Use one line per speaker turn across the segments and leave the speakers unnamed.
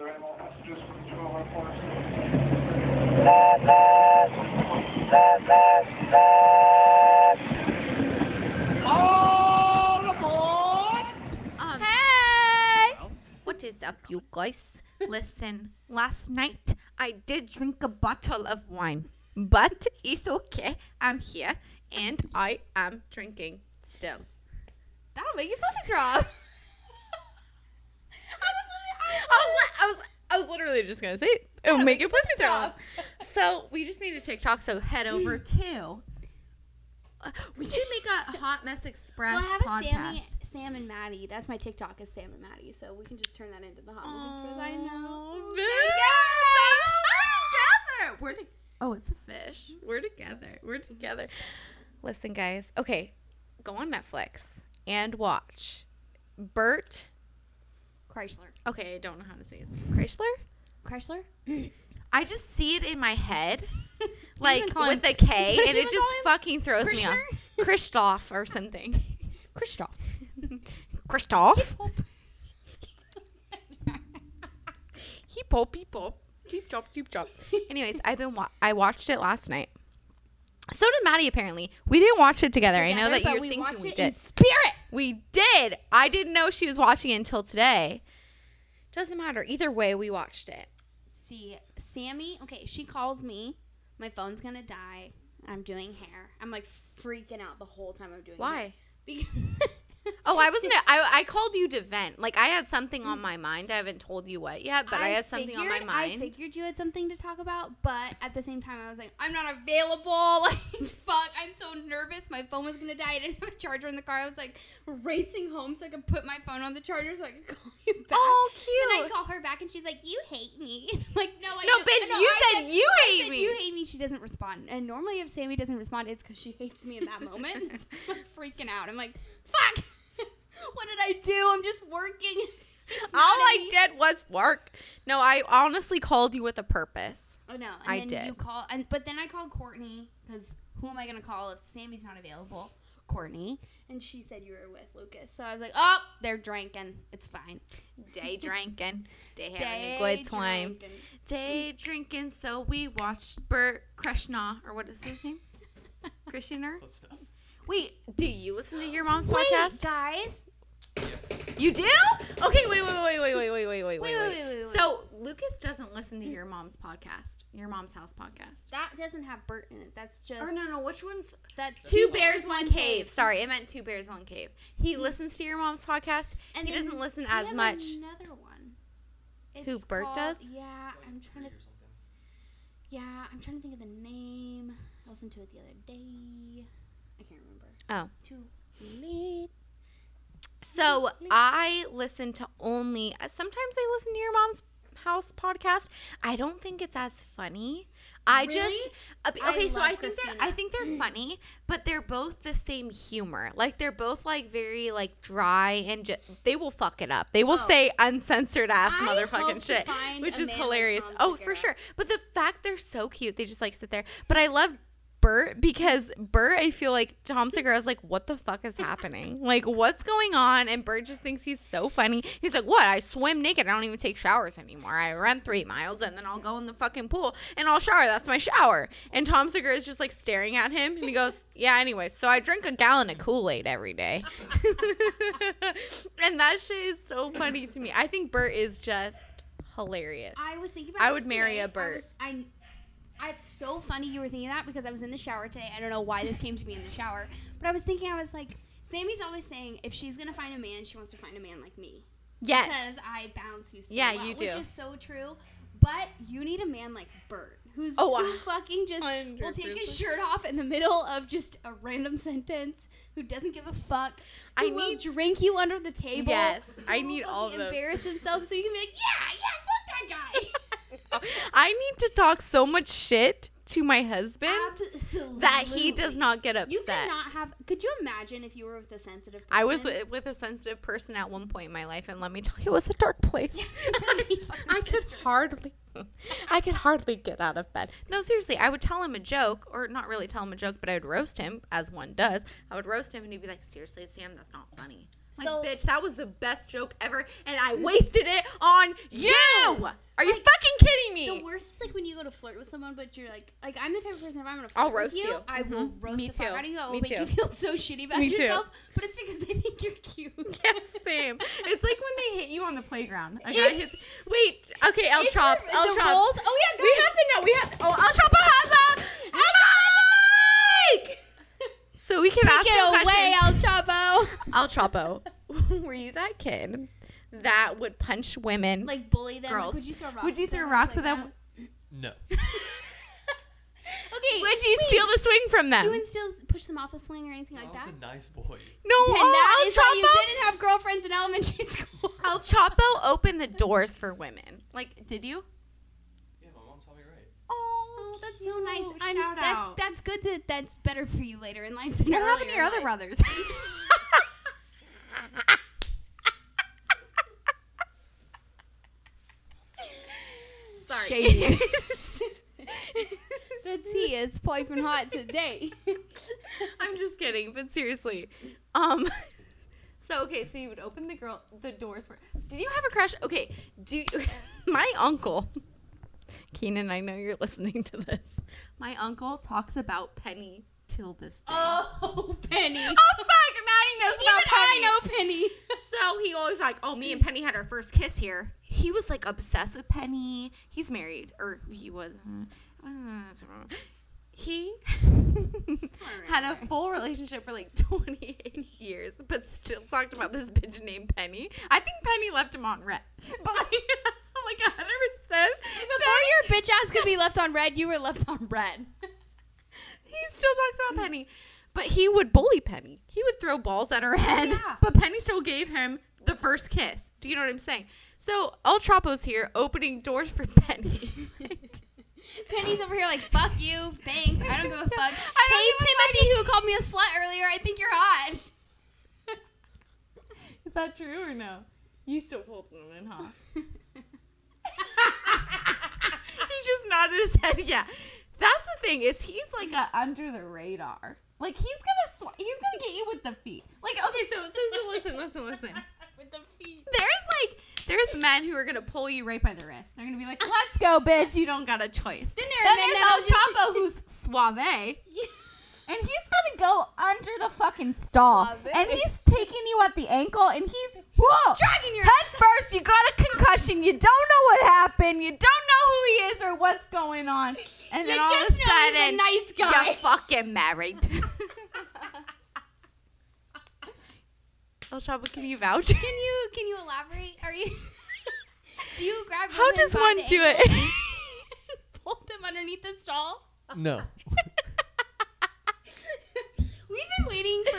there any messages from the 201 force?
Um,
Hey!
What is up, you guys? Listen, last night I did drink a bottle of wine, but it's okay. I'm here and I am drinking still.
That'll make your pussy drop.
I was, li- I was, I was literally just gonna say it. It would make your pussy drop. So we just made a TikTok. So head over to. Uh, we should make a Hot Mess Express
Well, I have a
podcast.
Sammy, Sam and Maddie. That's my TikTok is Sam and Maddie, so we can just turn that into the hot mess Express. I know.
We're together. We're to- oh, it's a fish. We're together. We're together. Listen, guys. Okay, go on Netflix and watch Bert.
Chrysler.
Okay, I don't know how to say his name. Chrysler.
Chrysler?
I just see it in my head, like with a K, and it just fucking throws me off. Christoph or something.
Christoph.
Christoph. He pop, he pop. Cheap chop, cheap chop. Anyways, I've been wa- I watched it last night. So did Maddie apparently. We didn't watch it together. I know that
but
you're
we
thinking
watched
we
it
did.
in spirit.
We did. I didn't know she was watching it until today. Doesn't matter. Either way, we watched it.
See, Sammy, okay, she calls me. My phone's gonna die. I'm doing hair. I'm like freaking out the whole time I'm doing hair.
Why?
Because
Oh, I wasn't. I, I called you to vent. Like I had something on my mind. I haven't told you what yet, but I, had something on my mind.
I figured you had something to talk about, but at the same time, I was like, I'm not available. Like, fuck, I'm so nervous. My phone was gonna die. I didn't have a charger in the car. I was like racing home so I could put my phone on the charger so I could call you back.
Oh,
Then I
cute.
call her back and she's like, "You hate me." I'm like, no, I
No,
don't.
bitch,
No,
you
I
said you
I
hate
said
me.
You hate me. She doesn't respond. And normally, if Sammy doesn't respond, it's because she hates me in that moment. So I'm freaking out. I'm like, fuck. What did I do? I'm just working.
All I did was work. No, I honestly called you with a purpose.
Oh no, And
I
then
did.
You call, and but then I called Courtney because who am I gonna call if Sammy's not available? Courtney, and she said you were with Lucas. So I was like, oh, they're drinking. It's fine.
Day drinking, day having
Day
a good time.
drinking.
Day drinking, so we watched Bert Krishna, or what is his name? Krishner? Wait, do you listen to your mom's
Wait,
podcast?
guys.
You do? Okay, wait, wait, wait, wait, wait, wait, wait, wait, wait,
wait, wait, wait, wait.
So Lucas doesn't listen to your mom's podcast, your mom's house podcast.
That doesn't have Bert in it. That's just
Or no, no, which one's
That's
Two Bears, One Cave. Sorry, I meant Two Bears, One Cave. He mm. listens to your mom's podcast.
And
he
then
doesn't listen
he
as
has
much.
Another one.
Who, Bert
called-
does?
Yeah, I'm trying to. Yeah, I'm trying to think of the name. I listened to it the other day. I can't remember.
Oh.
Too late.
So I listen to only. uh, Sometimes I listen to your mom's house podcast. I don't think it's as funny. I
Really?
just uh,
I
okay. so I think they're I think they're funny, but they're both the same humor. Like they're both like very like dry and ju- they will fuck it up. They will
Oh.
say uncensored ass
I
motherfucking shit, which is
like
hilarious. Oh, for sure. But the fact they're so cute, they just like sit there. But I love Bert because Bert, I feel like Tom Segura is like, what the fuck is happening? like, what's going on? And Bert just thinks he's so funny. He's like, what? I swim naked. I don't even take showers anymore. I run three miles and then I'll go in the fucking pool and I'll shower. That's my shower. And Tom Segura is just like staring at him and he goes, yeah, anyways, so I drink a gallon of Kool Aid every day. and that shit is so funny to me. I think Bert is just hilarious.
I was thinking about.
I would marry
today.
a Bert.
I, was, I, it's so funny you were thinking that because I was in the shower today. I don't know why this came to me in the shower, but I was thinking I was like, Sammy's always saying if she's gonna find a man, she wants to find a man like me.
yes.
Because I bounce you so
Yeah,
well,
you
Which is so true. But you need a man like Bert, who's
Oh,
who fucking just will take his shirt off in the middle of just a random sentence, who doesn't give a fuck. Who
I
will
need-
drink you under the table.
Yes, I need all of
fucking
those.
Embarrass himself so you can be like, yeah, yeah, fuck that guy.
I need to talk so much shit to my husband
Absolutely.
that he does not get upset.
You cannot have. Could you imagine if you were with a sensitive person?
I was with, with a sensitive person at one point in my life, and let me tell you, it was a dark place. I could hardly, I could hardly get out of bed. No, seriously, I would tell him a joke, or not really tell him a joke, but I would roast him, as one does. I would roast him, and he'd be like, "Seriously, Sam, that's not funny." Like,
So-
bitch, that was the best joke ever, and I wasted it on you. Are you
Like,
fucking kidding me?
The worst is like when you go to flirt with someone, but you're like, like I'm the type of person if I'm gonna flirt
I'll roast
you,
you.
I will
Mhm.
roast
Me
the fuck
too.
out of you. I will
Me
make
too.
you feel so shitty about
Me too.
yourself, but it's because I think you're cute.
Yes, same. It's like when they hit you on the playground. A guy hits. Wait. Okay, El Chops. El Chops.
Oh yeah,
We have to know. We have. Oh, El Chapo has a mic. So we can ask
Take
him
it away,
questions.
El Chapo.
El Chapo, were you that kid that would punch women?
Like bully them.
Girls.
Like, would you throw rocks?
Would you
at
throw
them?
rocks at them?
that?
No.
Okay.
would you
wait,
steal the swing from them?
You wouldn't still push them off the swing or anything
I
like
was
that.
a nice boy.
no,
Then
oh,
that
El
is why you didn't have girlfriends in elementary school.
El Chapo opened the doors for women. Like, did you?
That's so nice.
cute.
I'm,
Shout
that's, that's good. That that's better for you later in life than
What happened to your other
life.
brothers? Sorry.
Shady. the tea is piping hot today.
I'm just kidding, but seriously. Um so okay, so you would open the girl the doors for Did you have a crush? Okay, do you, my uncle Keenan, I know you're listening to this. My uncle talks about Penny till this day.
oh, Penny.
Oh fuck, Maddie knows
Even
about Penny.
I know Penny.
So he always like, oh, me and Penny had our first kiss here. He was like obsessed with Penny. He's married, or he was. uh, He had a full relationship for like 28 years, but still talked about this bitch named Penny. I think Penny left him on red, but like, like 100. percent
Before your bitch ass could be left on red, you were left on red.
he still talks about Penny. But he would bully Penny. He would throw balls at her head.
Yeah.
But Penny still gave him the first kiss. Do you know what I'm saying? So El Chapo's here opening doors for Penny.
Penny's over here like, fuck you, thanks, I don't give a fuck. Hey, Timothy, who called me a slut earlier, I think you're hot.
Is that true or no? You still pulled in, huh? he just nodded his head. Yeah, that's the thing is he's like a under the radar. Like he's gonna sw- he's gonna get you with the feet. Like okay, so so, so listen, listen, listen.
With the feet.
There's like there's men who are gonna pull you right by the wrist. They're gonna be like, "Let's go, bitch. You don't got a choice."
Then there are
Then
men
there's El Chapo who's suave. And he's gonna go under the fucking stall,
Suave.
and he's taking you at the ankle, and he's whoa,
Dragging your
head first. You got a concussion. You don't know what happened. You don't know who he is or what's going on, and then
You
all of a
just know a
sudden,
nice guy.
you're fucking married. El Chapo, can you vouch?
Can you can you elaborate? Are you do you grab
How does
by
one
the
do
ankle
it?
pull them underneath the stall?
No.
We've been waiting for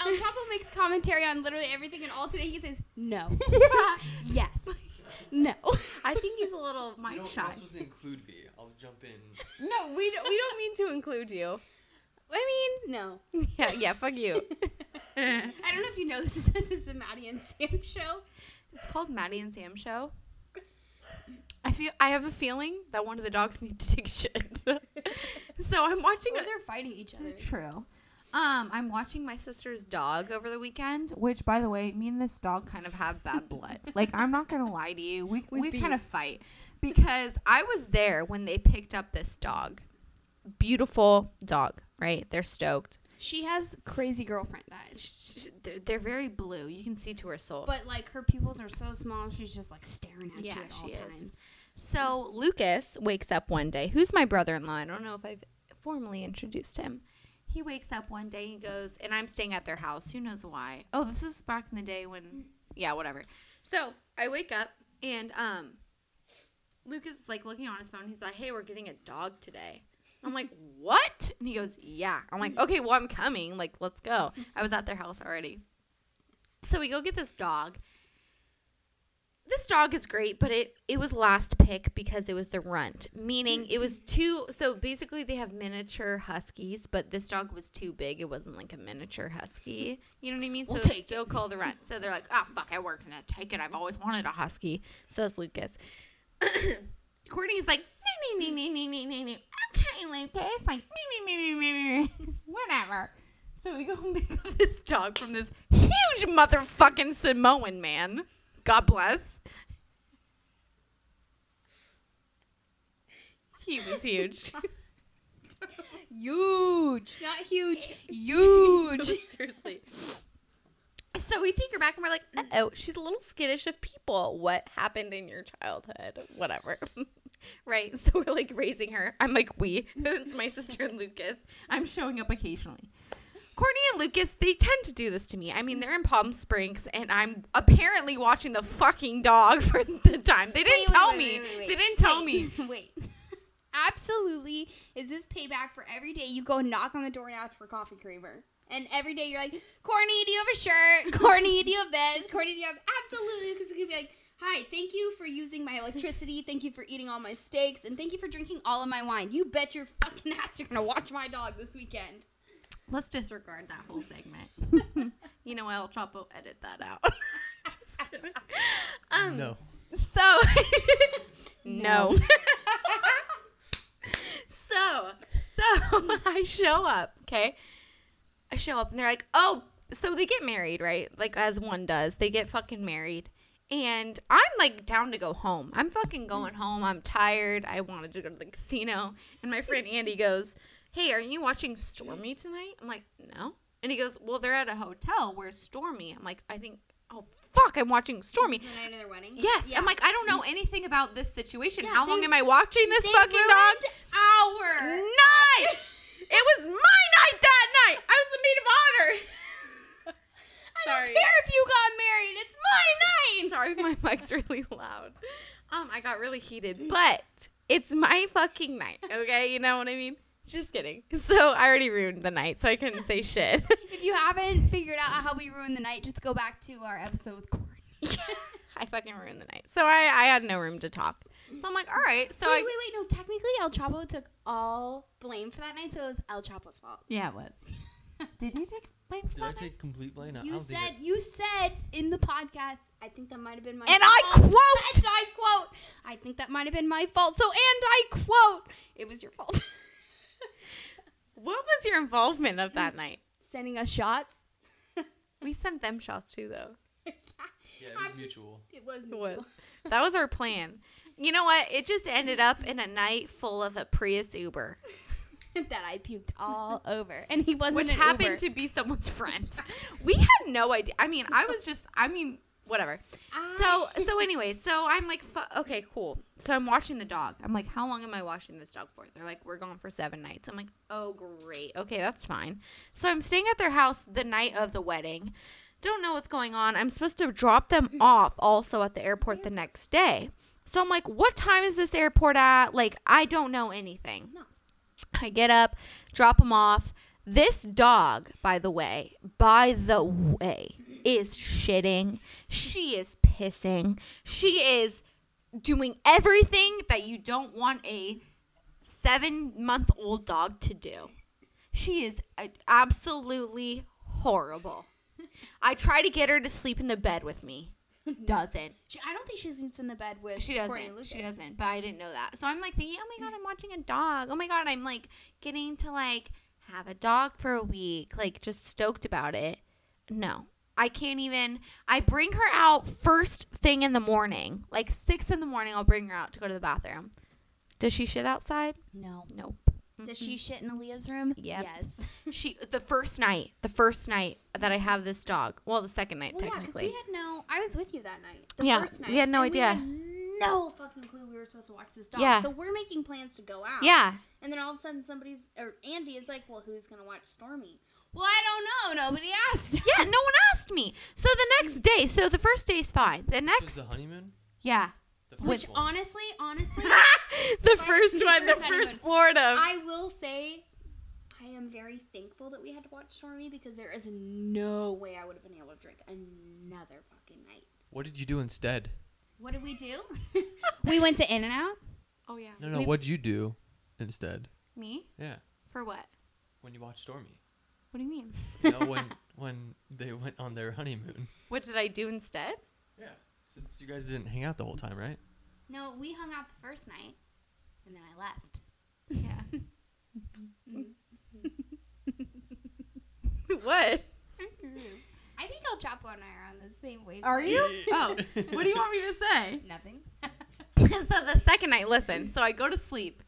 El Chapo makes commentary on literally everything, and all today he says no, yes, no.
I think he's a little mic
You don't,
shy.
you're not supposed to include me. I'll jump in.
No, we don't, we don't mean to include you.
I mean, no.
Yeah, yeah, fuck you.
I don't know if you know this. This is the Maddie and Sam show.
It's called Maddie and Sam show. I feel I have a feeling that one of the dogs need to take shit. so I'm watching
Or
a
they're fighting each other.
True. Um, I'm watching my sister's dog over the weekend, which, by the way, me and this dog kind of have bad blood. like, I'm not gonna lie to you, we
We
we, kind of fight because I was there when they picked up this dog. Beautiful dog, right? They're stoked.
She has crazy girlfriend eyes.
They're, they're very blue. You can see to her soul.
But like her pupils are so small, she's just like staring at
Yeah,
you at all
she is.
times.
So Lucas wakes up one day. Who's my brother-in-law? I don't know if I've formally introduced him. He wakes up one day. He goes, and I'm staying at their house. Who knows why? Oh, this is back in the day when, yeah, whatever. So I wake up and um, Lucas is like looking on his phone. He's like, "Hey, we're getting a dog today." I'm like, "What?" And he goes, "Yeah." I'm like, "Okay, well, I'm coming. Like, let's go." I was at their house already. So we go get this dog this dog is great, but it it was last pick because it was the runt, meaning it was mm-hmm. too. So basically, they have miniature huskies, but this dog was too big. It wasn't like a miniature husky. You know what I mean? So
We'll
it's
take
still called the runt. So they're like, oh, fuck, I work and I take it. I've always wanted a husky." Says Lucas. Courtney's like, "Nee, nee, nee, okay, Lucas, like, whatever. So we go and pick up this dog from this huge motherfucking Samoan man. God bless. he was huge.
Huge, not huge, huge.
Seriously. So we take her back and we're like, uh oh, she's a little skittish of people. What happened in your childhood? Whatever. Right? So we're like raising her. I'm like, we. it's my sister and Lucas. I'm showing up occasionally. Courtney and Lucas, they tend to do this to me. I mean, they're in Palm Springs and I'm apparently watching the fucking dog for the time. They didn't
Wait,
tell
wait,
me.
wait.
They didn't tell me.
Wait, Wait. Absolutely. Is this payback for every day you go knock on the door and ask for coffee creamer? And every day you're like, Courtney, do you have a shirt? Courtney, do you have this? Courtney, do you have absolutely? Because it's gonna be like, hi, thank you for using my electricity. Thank you for eating all my steaks, and thank you for drinking all of my wine. You bet your fucking ass you're gonna watch my dog this weekend.
Let's disregard that whole segment. you know, El Chapo edit that out. Just kidding. Um,
No.
So, no. so, so I show up, okay? I show up and they're like, oh, so they get married, right? Like, as one does. They get fucking married. And I'm like down to go home. I'm fucking going home. I'm tired. I wanted to go to the casino. And my friend Andy goes, Hey, are you watching Stormy tonight? I'm like, No. And he goes, Well, they're at a hotel. Where's Stormy? I'm like, I think, oh, fuck, I'm watching Stormy.
This the night of their wedding.
Yes.
Yeah.
I'm like, I don't know anything about this situation.
Yeah,
How long am I watching this
They
fucking dog?
ruined Our
Night! It was my night that night! I was the maid of honor!
I don't care if you got married. It's my night.
Sorry, my mic's really loud. Um, I got really heated, but it's my fucking night, okay? You know what I mean? Just kidding. So I already ruined the night, so I couldn't say shit.
If you haven't figured out how we ruined the night, just go back to our episode with Courtney.
I fucking ruined the night. So I, I had no room to talk. So I'm like, all right. So
wait,
I.
wait, wait. No, technically, El Chapo took all blame for that night, so it was El Chapo's fault.
Yeah, it was. Did you take blame for
Did I
that?
take complete blame? I
You
don't think
said
it-
you said in the podcast. I think that might have been my
And I
fault.
quote-
And I quote. I think that might have been my fault. So and I quote. It was your fault.
What was your involvement of that night?
Sending us shots.
We sent them shots too, though.
Yeah, it was mutual.
It was.
It was.
mutual.
That was our plan. You know what? It just ended up in a night full of a Prius Uber,
that I puked all over, and he wasn't.
which happened
Uber.
to be someone's friend. We had no idea. I mean, I was just, I mean, whatever. So, so anyway, so I'm like, okay, cool. So I'm watching the dog. I'm like, how long am I watching this dog for? They're like, we're going for seven nights. I'm like, oh, great. Okay, that's fine. So I'm staying at their house the night of the wedding. Don't know what's going on. I'm supposed to drop them off also at the airport the next day. So I'm like, what time is this airport at? Like, I don't know anything.
No.
I get up, drop them off. This dog, by the way, by the way, is shitting. She is pissing. She is doing everything that you don't want a seven month old dog to do. She is uh, absolutely horrible. I try to get her to sleep in the bed with me. Doesn't.
She, I don't think she sleeps in the bed with.
She doesn't. She doesn't. But I didn't know that. So I'm like thinking, oh my god, I'm watching a dog. Oh my god, I'm like getting to like have a dog for a week. Like just stoked about it. No. I can't even I bring her out first thing in the morning. Like six in the morning I'll bring her out to go to the bathroom. Does she shit outside?
No.
Nope.
Does she mm-hmm. shit in Aaliyah's room?
Yep.
Yes.
She the first night, the first night that I have this dog. Well, the second night
Well, yeah, because
technically.
we had no. I was with you that night. The
Yeah,
first night.
we had no
and
idea.
had no fucking clue we were supposed to watch this dog.
Yeah.
So we're making plans to go out.
yeah.
And then all of a sudden, somebody's or Andy is like, "Well, who's gonna watch Stormy?" Well, I don't know. Nobody asked.
Yeah, no one asked me. So the next day, so the first day is fine. The
This
next
was the honeymoon?
Yeah.
The first
Which
one.
honestly, honestly,
the first
the
one, the
first
first. Florida.
I will say, I am very thankful that we had to watch Stormy because there is no way I would have been able to drink another fucking night.
What did you do instead?
What did we do? we went to In and Out.
oh yeah.
No, no.
We-
What did you do instead?
Me?
Yeah,
For what?
when you watched Stormy.
What do you mean?
You know, when when they went on their honeymoon.
What did I do instead?
Yeah. Since you guys didn't hang out the whole time, right?
No, we hung out the first night, and then I left.
Yeah. what?
I think El Chapo and I are on the same wave.
Are you? oh, what do you want me to say?
Nothing.
so the second night, listen. So I go to sleep,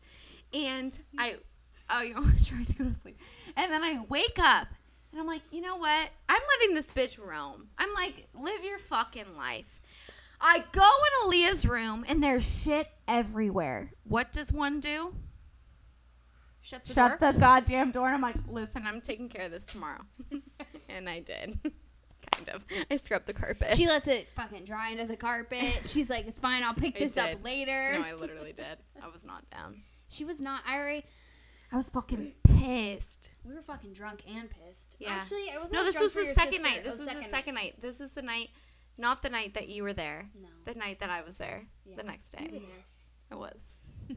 and I, oh, you know, I tried to go to sleep, and then I wake up, and I'm like, you know what? I'm letting this bitch roam. I'm like, live your fucking life. I go in Aaliyah's room, and there's shit everywhere. What does one do?
Shut the
Shut
door.
the goddamn door. And I'm like, listen, I'm taking care of this tomorrow, and I did. kind of. I scrubbed the carpet.
She lets it fucking dry into the carpet. She's like, "It's fine. I'll pick
I
this
did.
up later."
no, I literally did. I was not down.
she was not. I already.
I was fucking pissed.
We were fucking drunk and pissed.
Yeah.
Actually, I was.
No,
not
this
drunk
was
for
the
your
second
sister.
night. This was the
night.
second night. This is the night, not the night that you were there.
No.
The night that I was there.
Yeah.
The next day.
there.
It was.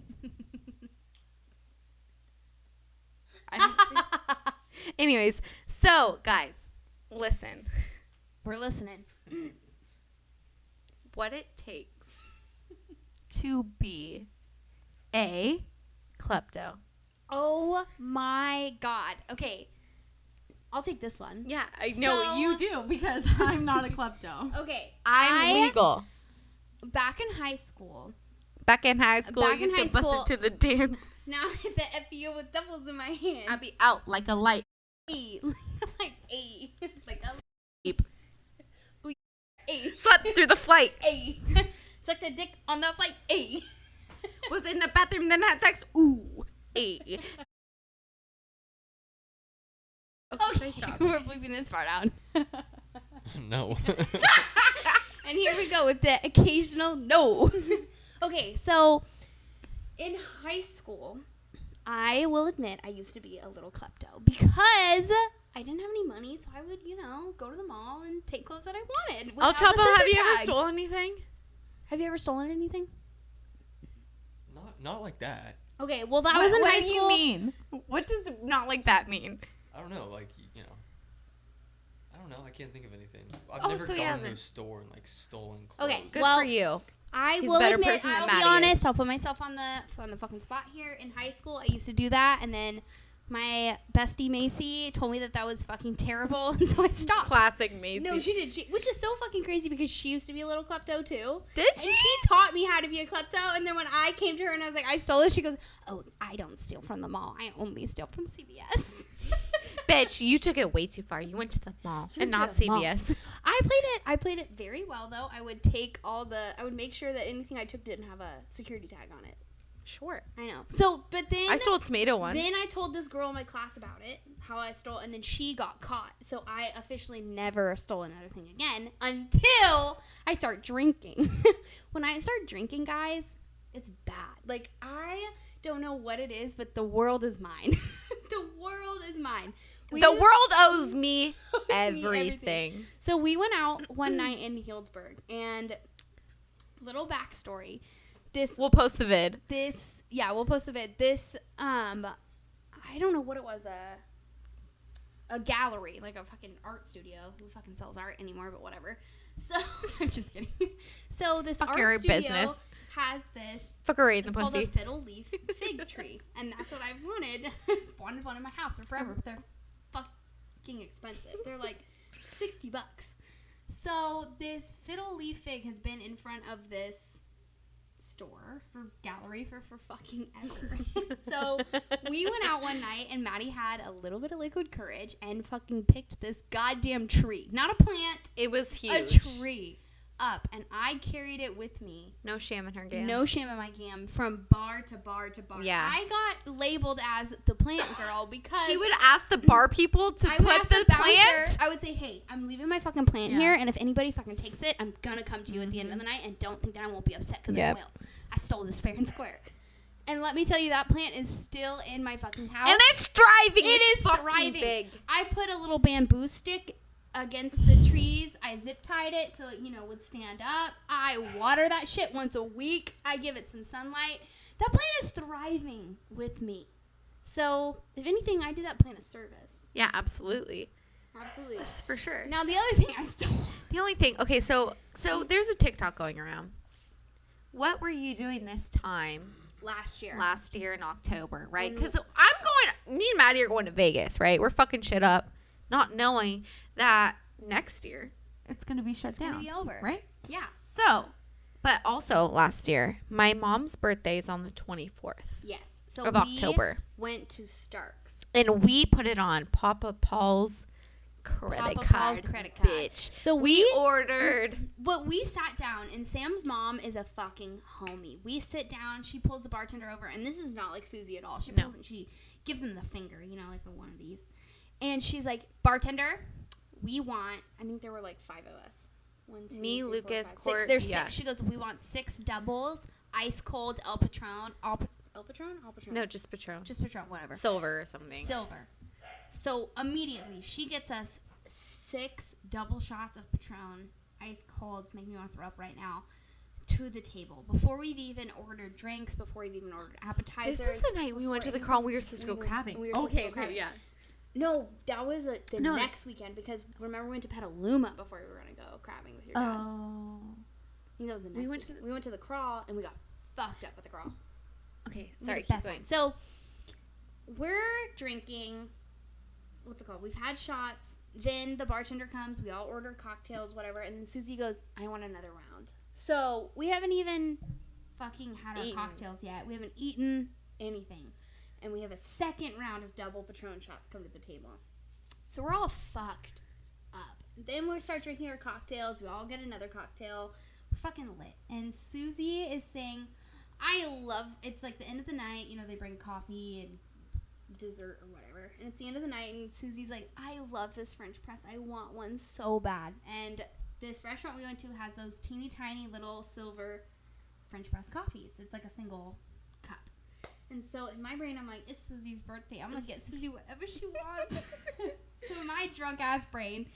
I- Anyways, so guys, listen.
We're listening.
What it takes to be a klepto.
Oh my god. Okay. I'll take this one.
Yeah, I know
So-
you do because I'm not a klepto.
Okay.
I'm
I-
legal.
Back in high school.
Back in high school,
Back
I
in
used
high
to bust
school-
it to the dance.
Now at the FU with doubles in my hand.
I'd be out like a light.
A. like A. like a
Beep.
A.
Slept through the flight.
A. Sucked a dick on the flight. A.
Was in the bathroom, then had sex. Ooh, a. Okay, should I stop?
We're bleeping this part out.
no.
And here we go with the occasional no. okay, so in high school, I will admit I used to be a little klepto because I didn't have any money, so I would, you know, go to the mall and take clothes that I wanted.
El
without the
Chapo, have
sensor
you ever stolen anything?
Have you ever stolen anything?
not not like that.
Okay, well that
what,
was in
what
high
do you mean? What does not like that mean?
I don't know. Like you know. I don't know. I can't think of anything. I've
Oh,
never
so he
gone to a
hasn't.
store and like stolen clothes.
Okay,
Good
Well,
for you.
I
He's a
will
better
admit,
person than
I'll
Maddie
be
is.
honest. I'll put myself on the on the fucking spot here. In high school, I used to do that, and then my bestie Macy told me that that was fucking terrible, and so I stopped.
Classic Macy.
No, she did, she, which is so fucking crazy because she used to be a little klepto too.
did
And she taught me how to be a klepto, and then when I came to her and I was like, I stole it, she goes, Oh, I don't steal from the mall. I only steal from CVS.
Bitch, you took it way too far. You went to the mall and not
to the mall.
CVS.
I played it. I played it very well though. I would take all the. I would make sure that anything I took didn't have a security tag on it.
Sure.
I know. So, but then
I stole a tomato once.
Then I told this girl in my class about it, how I stole, and then she got caught. So I officially never stole another thing again until I start drinking. when I start drinking, guys, it's bad. Like I don't know what it is, but the world is mine. the world is mine. We
the world owes me
owes me
everything.
So we went out one night in Healdsburg, and little backstory. This
We'll post the vid.
this yeah we'll post the vid this um i don't know what it was a a gallery like a fucking art studio who fucking sells art anymore but whatever so i'm just kidding so this
Fuck
art
your
studio
business.
has this
Fuck her right in
it's
the
called a fiddle leaf fig tree and that's what i've wanted wanted one in my house for forever but they're fucking expensive. They're like 60 bucks. So this fiddle leaf fig has been in front of this store for gallery for for fucking ever. so we went out one night and Maddie had a little bit of liquid courage and fucking picked this goddamn tree, not a plant,
It was huge.
a tree, up, and I carried it with me.
No sham in her game.
No shame in my game from bar to bar to bar.
Yeah.
I got labeled as the plant girl because
She would ask the bar people to
I
put the
bouncer-
plant.
I would say, "Hey, I'm leaving my fucking plant
Yeah.
here, and if anybody fucking takes it, I'm gonna come to you at the end of the mm-hmm. night, and don't think that I won't be upset because
Yep.
I will. I stole this fair and square." And let me tell you, that plant is still in my fucking house.
And it's thriving.
It
it's
is thriving.
big.
I put a little bamboo stick against the trees. I zip tied it so it, you know, would stand up. I water that shit once a week. I give it some sunlight. That plant is thriving with me. So, if anything, I did that plant a service.
Yeah, absolutely.
Absolutely.
That's for sure.
Now, the other thing I stole.
The only thing, okay, so so there's a TikTok going around. What were you doing this time
Last year.
last year in October, right? Because I'm going. Me and Maddie are going to Vegas, right? We're fucking shit up, not knowing that next year it's gonna be shut
It's
down,
be over.
right?
Yeah.
So But also last year, my mom's birthday is on the 24th
Yes. So
of
we
October.
went to Starks.
And we put it on Papa Paul's credit
Papa
card.
Paul's credit card.
Bitch.
So
We
we
ordered.
but we sat down and Sam's mom is a fucking homie. We sit down, she pulls the bartender over, and this is not like Susie at all. She
No.
pulls and she gives him the finger, you know, like the one of these. And she's like, Bartender, we want I think there were like five of us. One, two,
Me,
three, four,
Lucas,
five, six.
Court,
There's
yeah.
six. She goes, We want six doubles, ice cold El Patron. El, Pa- El Patron? El Patron.
No, just Patron.
just Patron, whatever.
Silver or something.
Silver. So immediately she gets us six double shots of Patron, ice cold, to make me want to throw up right now, to the table before we've even ordered drinks, before we've even ordered appetizers.
This is the night we went to the
before
crawl. We were supposed to go crabbing.
we were supposed to go crabbing.
yeah.
No, that was uh the
No.
next weekend because remember we went to Petaluma before we were gonna go crabbing with your dad.
Oh.
I think that was the next.
We went to
weekend. we went to the crawl and we got fucked up at the crawl.
Okay. Sorry.
the
Keep going.
one. So we're drinking. What's it called? We've had shots. Then the bartender comes. We all order cocktails, whatever. And then Susie goes, "I want another round." So we haven't even fucking had our
Eaten.
cocktails yet. We haven't eaten anything, and we have a second round of double Patron shots come to the table. So we're all fucked up. Then we start drinking our cocktails. We all get another cocktail. We're fucking lit. And Susie is saying, I love it's like the end of the night, you know, they bring coffee and dessert or whatever. And it's the end of the night and Susie's like, I love this French press. I want one so bad. And this restaurant we went to has those teeny tiny little silver French press coffees. It's like a single. And so in my brain I'm like, it's Susie's birthday. I'm gonna get Susie whatever she wants. so in my drunk ass brain,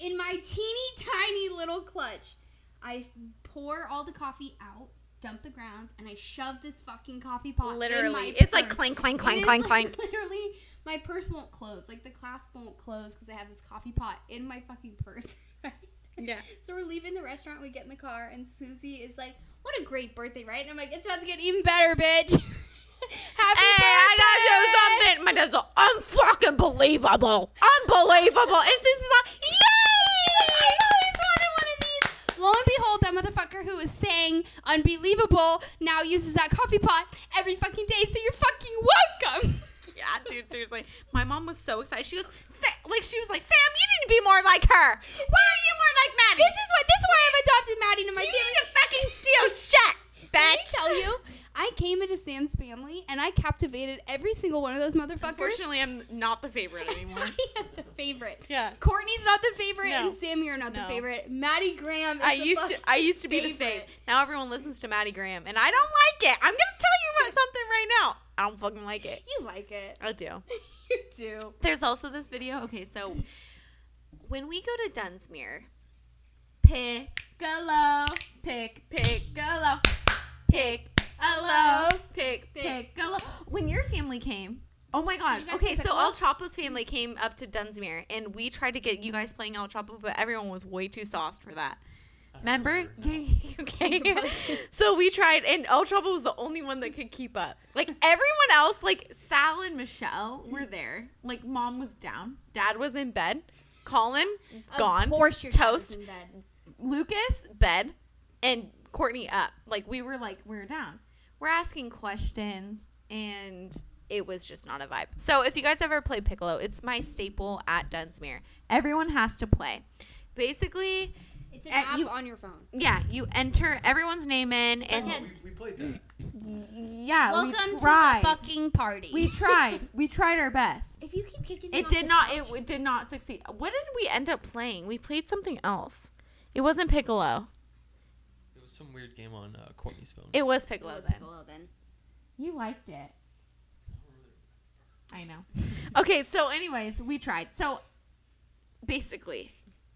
in my teeny tiny little clutch, I pour all the coffee out, dump the grounds, and I shove this fucking coffee pot. in
Literally, it's like
purse.
clank, clank, clank, clank,
like,
clank.
Literally, my purse won't close. Like the clasp won't close because I have this coffee pot in my fucking purse. Right?
Yeah.
So we're leaving the restaurant. We get in the car, and Susie is like, "What a great birthday, right?" And I'm like, "It's about to get even better, bitch." Happy
Hey,
birthday!
I gotta do something. My dad's like, unfucking believable. Unbelievable. And Susie's like, yay!
I always wanted one of these. Lo and behold, that motherfucker who was saying unbelievable now uses that coffee pot every fucking day. So you're fucking welcome.
Yeah, dude, seriously. My mom was so excited. She goes, like, she was like, Sam, you need to be more like her. Why are you more like Maddie?
This is why. This is why I've adopted Maddie into my
you
family.
need to fucking steal shit, bitch.
Let me tell you, I came into Sam's family and I captivated every single one of those motherfuckers.
Unfortunately, I'm not the favorite anymore.
I am the favorite.
yeah.
Courtney's not the favorite,
No.
and Sammy are not
No.
the favorite. Maddie Graham. Is
I
the
used to I used to be the
favorite.
fave. Now everyone listens to Maddie Graham, and I don't like it. I'm gonna tell you about something right now. I don't fucking like it.
You like it.
I do.
you do.
There's also this video. Okay, so when we go to Dunsmuir, pick,
Hello.
pick, pick,
Hello.
pick,
Hello.
pick,
Pick.
pick, hello. When your family came, oh my god.
Did you guys
Okay,
play
so
pickleball?
El Chapo's family came up to Dunsmuir, and we tried to get you guys playing El Chapo, but everyone was way too sauced for that.
I
Remember?
now.
okay. so we tried, and El Chapo was the only one that could keep up. Like everyone else, like Sal and Michelle were mm-hmm. there. Like mom was down, dad was in bed, Colin gone,
Of course your dad was
toast,
in bed.
Lucas bed, and Courtney up. Like we were like we were down. We're asking questions, and it was just not a vibe. So if you guys ever play Picolo, it's my staple at Dunsmuir. Everyone has to play. Basically,
It's an
Uh,
app
you-
on your phone.
yeah, you enter everyone's name in, and
like
we, we played that.
yeah,
Welcome
we
to
tried.
the fucking party.
we tried. We tried our best.
if you keep kicking me
It did not.
couch-
It, w- did not succeed. What did we end up playing? We played something else. It wasn't Picolo.
It was some weird game on uh, Courtney's phone.
It was
It
Picolo
was
then.
Picolo then.
You liked it. I know. Okay, so anyways, we tried. So basically,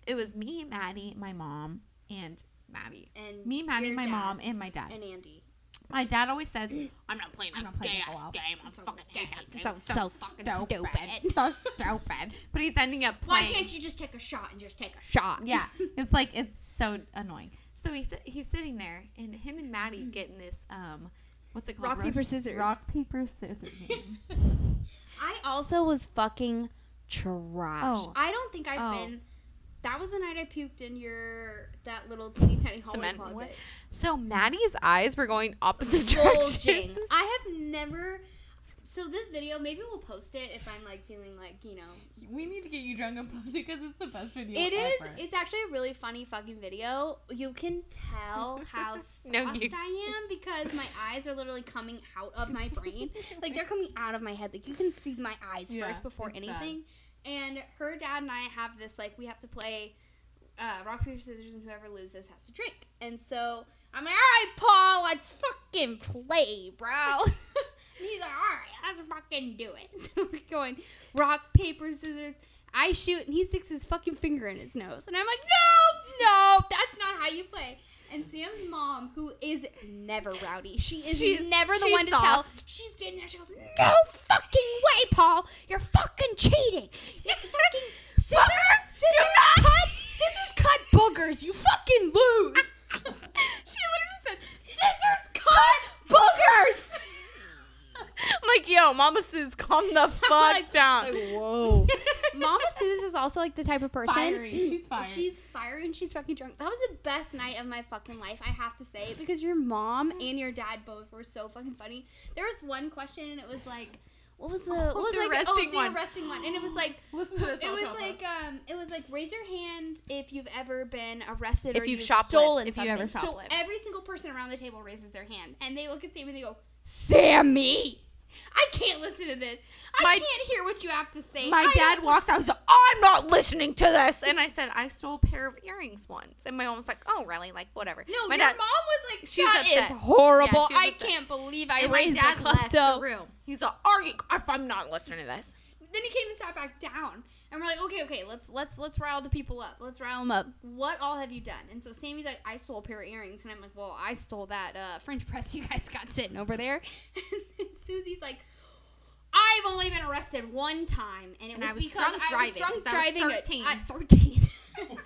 it was me, Maddie, my mom, and Maddie.
And
Me, Maddie, my
dad
mom, and my dad.
and Andy.
My dad always says, "I'm not playing
I'm
that
not playing
gay ass game. I
So
fucking hate that.
gay.
game.
So-
so,
so
fucking
stupid.
stupid. so stupid." But he's ending up playing.
Why can't you just take a shot and just take a shot?
Yeah, it's like it's so annoying. So he's he's sitting there, and him and Maddie get in this um, what's it called?
Rock, paper, scissors.
Rock paper scissors. game.
I also was fucking trash.
Oh.
I don't think I've
Oh.
been that was the night I puked in your that little teeny tiny hallway
Cement
closet.
what? So Maddie's eyes were going opposite directions.
I have never. So this video, maybe we'll post it if I'm like feeling like you know.
We need to get you drunk and post it because it's the best video
It is. It's actually a really funny fucking video. You can tell how
No,
stressed
you-
I am because my eyes are literally coming out of my brain. like they're coming out of my head. Like you can see my eyes
Yeah,
first before
it's bad.
anything. And her dad and I have this like we have to play uh, rock paper scissors, and whoever loses has to drink. And so I'm like, all right, Paul, let's fucking play, bro. he's like, all right, let's fucking do it. So we're going rock paper scissors. I shoot, and he sticks his fucking finger in his nose, and I'm like, no, no, that's not how you play. And Sam's mom, who is never rowdy, she is
She's-
never the one to tell. She's getting there. She goes, "No fucking way, Paul! You're fucking cheating! It's fucking scissors. Scissors do not. cut. Scissors cut boogers. You fucking lose."
she literally said,
Scissors cut boogers.
I'm like, yo, Mama Sue's calm the fuck
like-
down.
whoa. Mama Sue's is also like the type of person.
Fiery. She's fiery.
She's fiery and she's fucking drunk. That was the best night of my fucking life. I have to say because your mom and your dad both were so fucking funny. There was one question and it was like, what was the what was
the
like
arresting
oh, the
one.
arresting one and it was like
Listen to this.
it was like um it was like raise your hand if you've ever been arrested
If
or
you've
you've
shoplifted,
stolen
if you
something.
ever
so
shoplift.
every single person around the table raises their hand and they look at Sammy and they go Sammy I can't listen to this I
My-
can't hear what you have to say
my
I
dad
don't-
walks out. He's like, I'm not listening to this. And I said, I stole a pair of earrings once. And my mom was like, Oh, really? Like, whatever.
No,
my
your
dad,
mom was like,
She was
"That is horrible.
Yeah,
I
upset.
can't believe I
and my
raised
dad
a
left the
klepto."
room. He's like, Are you? If I'm not listening to this.
Then he came and sat back down, and we're like, "Okay, okay, let's let's let's rile the people up. Let's rile them up. What all have you done?" And so Sammy's like, "I stole a pair of earrings," and I'm like, "Well, I stole that uh, French press you guys got sitting over there." and Susie's like. I've only been arrested one time, and it
And
was,
I was
because
drunk
I
driving,
was drunk
'cause I was
driving at-
13.
at 13.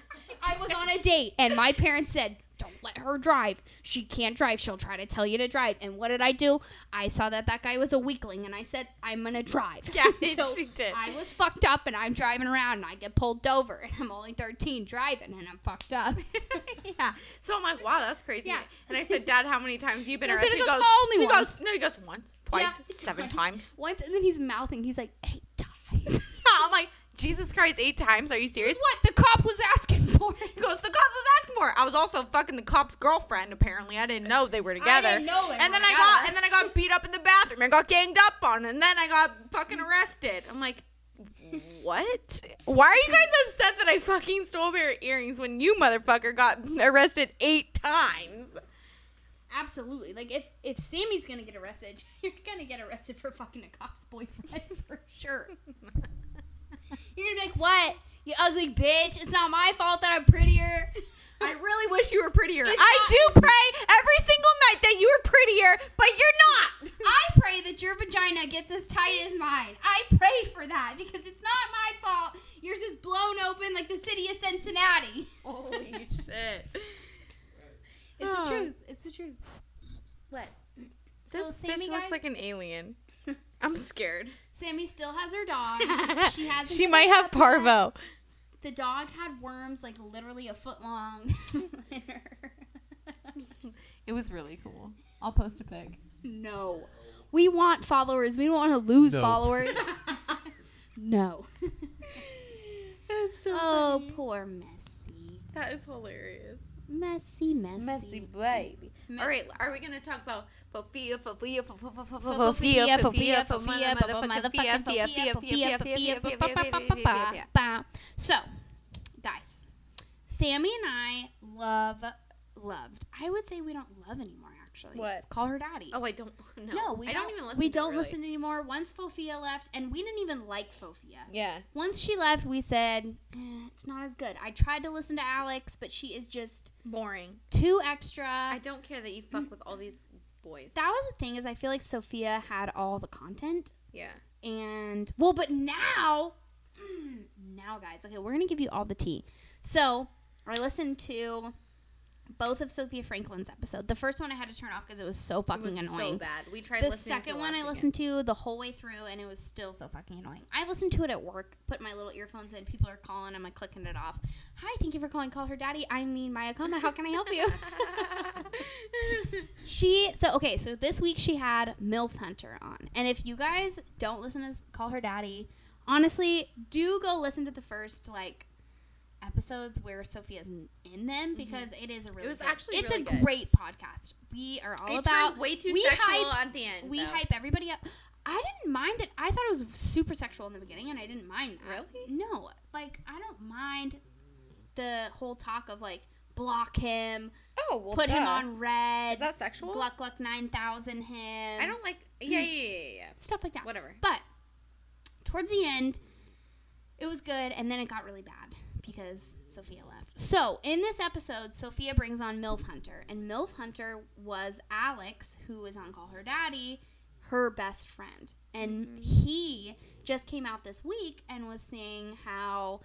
I was on a date, and my parents said, "Don't let her drive. She can't drive. She'll try to tell you to drive." And what did I do? I saw that that guy was a weakling, and I said, "I'm gonna drive."
Yeah,
so
she did.
I was fucked up, and I'm driving around, and I get pulled over, and I'm only 13 driving, and I'm fucked up.
yeah. So I'm like, wow, that's crazy.
Yeah.
And I said, Dad, how many times have you been arrested?
he goes,
goes,
"Only
he
once."
goes, no, he goes once, twice,
Yeah.
seven times.
Once, and then he's mouthing. He's like, eight times.
I'm like, Jesus Christ, eight times? Are you serious?
What the cop was asking for.
He goes, the cop was asking for it. I was also fucking the cop's girlfriend. Apparently, I didn't know they were together.
I didn't know they
and
were
then I got, and then I got beat up in the bathroom. I got ganged up on, and then I got fucking arrested. I'm like, what? Why are you guys upset that I fucking stole of earrings when you motherfucker got arrested eight times?
Absolutely. Like if if Sammy's gonna get arrested, you're gonna get arrested for fucking a cop's boyfriend for sure. You're gonna be like, "What? You ugly bitch! It's not my fault that I'm prettier."
I really wish you were prettier.
It's
I
not-
do pray every single night that you were prettier, but you're not.
I pray that your vagina gets as tight as mine. I pray for that because it's not my fault. Yours is blown open like the city of Cincinnati.
Holy shit.
It's
Oh.
the truth. It's the truth. What? So
This bitch looks
guys-
like an alien. I'm scared.
Sammy still has her dog. She has.
She might have parvo.
The dog had worms like literally a foot long.
It was really cool. I'll post a pic.
no. We want followers. We don't want to lose
No.
followers. no.
That's so
Oh,
funny.
poor Messy.
That is hilarious.
Messy, messy, messy.
baby.
Messy.
All right, are we gonna talk about
so, guys, Sammy and I love loved. I would say we don't love anymore. Actually,
what?
Call her daddy.
Oh, I don't. No,
no we
I
don't,
don't even listen.
We don't
really.
listen anymore. Once Fofia left, and we didn't even like Fofia.
Yeah.
Once she left, we said eh, it's not as good. I tried to listen to Alex, but she is just
boring,
too extra.
I don't care that you fuck with all these boys.
that was the thing is I feel like Sophia had all the content
Yeah.
and well, but now, now guys, okay, we're gonna give you all the tea. So I listened to both of Sophia Franklin's episode. The first one I had to turn off because it was so fucking
was
annoying.
so bad. We tried
the
listening
second one I listened to the whole way through, and it was still so fucking annoying. I listened to it at work, put my little earphones in, people are calling, I'm like clicking it off. Hi, thank you for calling Call Her Daddy. I mean Maya Kama. How can I help you? she so okay, so this week she had MILF Hunter on. And if you guys don't listen to Call Her Daddy, honestly, do go listen to the first like episodes where Sophia's in them because it is a really
Mm-hmm. was
good-
actually
it's
really
a
good.
great podcast. We are all
it
about
way too
we
sexual
hype-
at the end.
we
though.
hype everybody up. I didn't mind it. I thought it was super sexual in the beginning, and I didn't mind that.
Really?
No, like I don't mind the whole talk of like block him,
Oh, well,
put him on red,
Is that sexual?
Gluck Gluck nine thousand him.
I don't like. Yeah, yeah, yeah, yeah, yeah.
stuff like that.
Whatever.
But towards the end, it was good, and then it got really bad because Sofia left. So in this episode, Sofia brings on MILF Hunter, and MILF Hunter was Alex, who was on Call Her Daddy, her best friend. And mm-hmm. he just came out this week and was saying how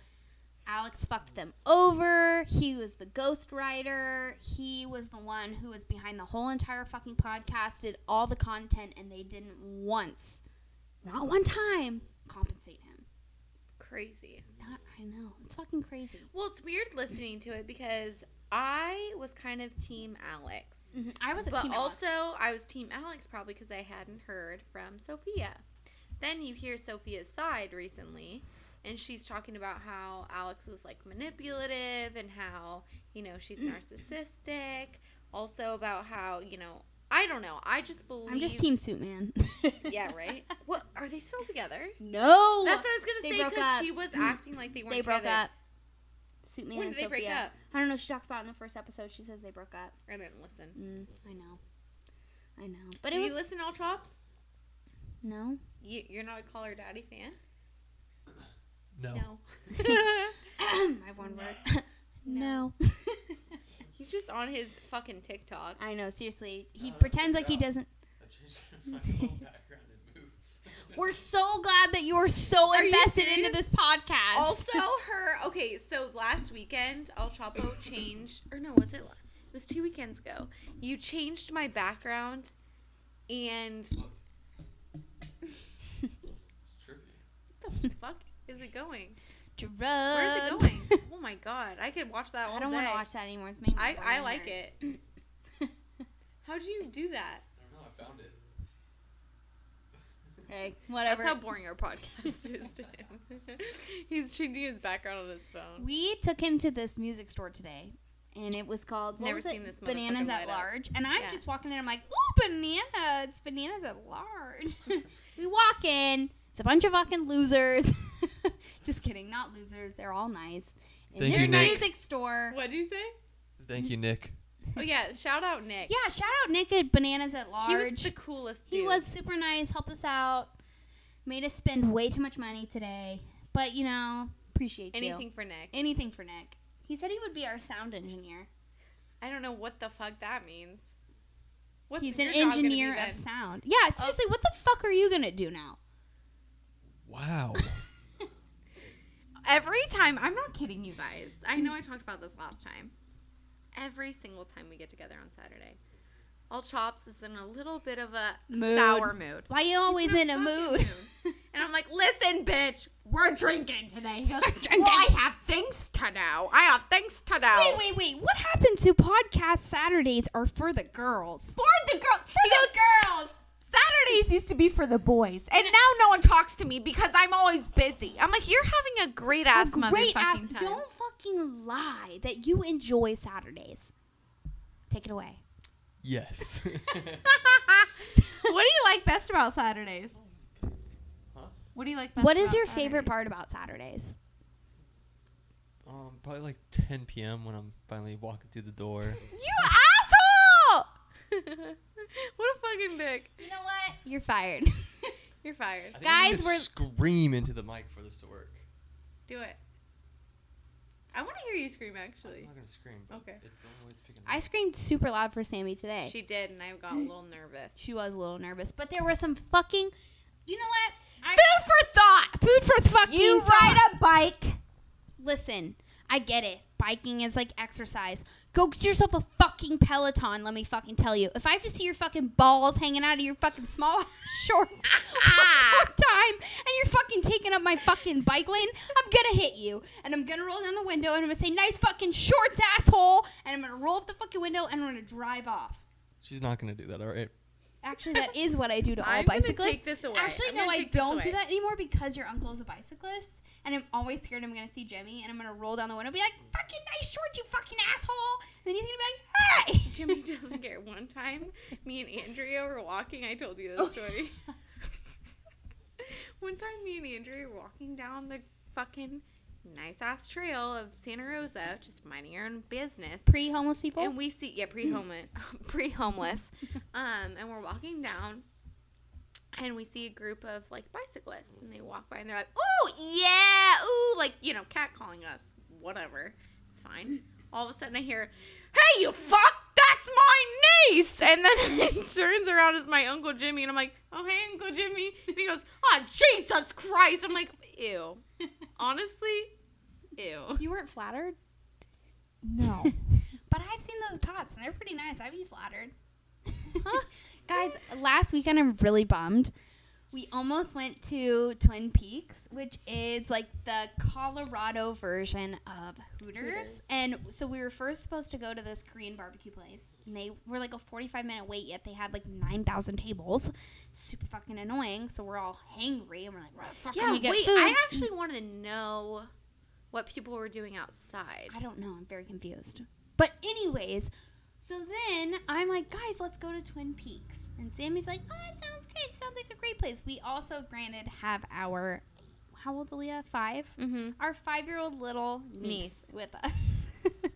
Alex fucked them over. He was the ghostwriter. He was the one who was behind the whole entire fucking podcast, did all the content, and they didn't once, not one time, compensate him.
Crazy.
That, I know. It's fucking crazy.
Well, it's weird listening to it because I was kind of team Alex. Mm-hmm.
I was a
but
team Alex.
also I was team Alex probably because I hadn't heard from Sofia. Then you hear Sofia's side recently, and she's talking about how Alex was like manipulative and how you know she's narcissistic. Also about how you know I don't know. I just believe
I'm just team suit man.
Yeah, right. What are they still together?
No.
That's what I was gonna say because she was acting like they weren't
they broke
together.
up. Suit man
When
and
did they break
Sofia.
up?
I don't know. She talks about it in the first episode. She says they broke up.
I didn't listen.
Mm, I know. I know. But
Do
it
you
was
listen to all chops?
no.
You, you're not a Call Her Daddy fan?
No.
My one word. no.
He's just on his fucking TikTok.
I know. Seriously, he
Uh,
pretends like he
out.
doesn't.
I changed my whole background and moves.
We're so glad that you are so
Are you
invested into
serious?
this podcast.
Also, her. Okay, so last weekend, El Chapo changed. Or no, was it? It was two weekends ago. You changed my background, and
It's trippy.
the fuck is it going?
drugs.
Where is it going? Oh my god, I could watch that all
I don't want to watch that anymore. It's making me
I, I like
here.
it. How'd you do that?
I don't know. I found it.
Okay, whatever.
That's how boring our podcast is to him. He's changing his background on his phone.
We took him to this music store today, and it was called what
Never
was it?
seen this
Bananas at
light up.
Large. And I'm
Yeah.
just walking in. I'm like, ooh, banana! It's bananas at large. we walk in. It's a bunch of fucking losers. Just kidding, not losers. They're all nice. In
Thank
this
you, Nick.
music store.
What'd you say?
Thank you, Nick.
Oh yeah, shout out Nick.
Yeah, shout out Nick at Bananas at Large.
he was the coolest dude.
He was super nice, helped us out, made us spend way too much money today. But you know, appreciate you.
anything for Nick.
Anything for Nick. He said he would be our sound engineer.
I don't know what the fuck that means. What's
He's an
job gonna be
engineer of sound. Yeah, seriously, oh. what the fuck are you gonna do now?
Wow.
Every time, I'm not kidding you guys. I know I talked about this last time. Every single time we get together on Saturday, all chops is in a little bit of a
Mood.
sour mood.
Why are you always in a
fucking
mood?
And I'm like, listen, bitch, we're drinking today. He goes,
drinking.
well, I have things to do. I have things to do.
wait, wait, wait. What happened to podcast Saturdays are for the girls?
For the girl. he goes, girls. Saturdays used to be for the boys, and now no one talks to me because I'm always busy. I'm like, you're having a great ass
A great
motherfucking
ass.
time.
Don't fucking lie that you enjoy Saturdays. Take it away.
yes.
what do you like best about Saturdays?
Huh?
What do you like best
What is
about
your favorite part about Saturdays?
um, probably like 10 p.m. when I'm finally walking through the door.
You asshole! what a fucking dick.
You know what? You're fired.
You're fired.
I think
Guys,
I'm
we're-
scream into the mic for this to work.
Do it. I want to hear you scream, actually.
I'm not gonna scream. But
Okay.
It's the only way it's picking
I screamed super loud for Sammy today.
She did, and I got a little nervous.
She was a little nervous, but there were some fucking. You know what? I,
Food for thought!
food for fucking.
You
thought.
ride a bike.
Listen, I get it. Biking is like exercise. Go get yourself a fucking Peloton, let me fucking tell you. If I have to see your fucking balls hanging out of your fucking small shorts one ah. more time and you're fucking taking up my fucking bike lane, I'm gonna hit you. And I'm gonna roll down the window and I'm gonna say, nice fucking shorts, asshole. And I'm gonna roll up the fucking window and I'm gonna drive off.
She's not gonna do that. All right.
Actually, that is what I do to all
I'm gonna
bicyclists.
take this away.
Actually,
I'm
no,
gonna
I
take this
don't do
away.
that anymore because your uncle is a bicyclist, and I'm always scared I'm gonna see Jimmy, and I'm gonna roll down the window, and be like, "Fucking nice shorts, you fucking asshole!" And then he's gonna be like, "Hey!"
Jimmy doesn't care. One time, me and Andrea were walking. I told you this
Oh.
story. One time, me and Andrea were walking down the fucking nice ass trail of Santa Rosa, just minding your own business.
Pre-homeless people.
And we see, yeah, pre homeless, pre homeless. um, and we're walking down, and we see a group of like bicyclists, and they walk by, and they're like, "Ooh, yeah, ooh," like you know, catcalling us, whatever. It's fine. All of a sudden, I hear, "Hey, you fuck! That's my niece!" And then it turns around as my uncle Jimmy, and I'm like, "Oh, hey, Uncle Jimmy," and he goes, "Oh, Jesus Christ!" I'm like, "Ew." Honestly, ew.
you weren't flattered. No, but I've seen those tots, and they're pretty nice. I'd be flattered. Guys, last weekend I'm really bummed. We almost went to Twin Peaks, which is like the Colorado version of Hooters.
Hooters.
And so we were first supposed to go to this Korean barbecue place, and they were like a 45 minute wait, yet they had like 9,000 tables. Super fucking annoying. So we're all hangry, and we're like, where the fuck can
Yeah,
we get
wait.
food?
I actually wanted to know what people were doing outside.
I don't know. I'm very confused. But anyways, so then I'm like, guys, let's go to Twin Peaks. And Sammy's like, oh, that sounds great. Sounds like a great place. We also, granted, have our how old, Aaliyah? Five.
Mm-hmm.
Our five-year-old little niece,
Niece.
with us.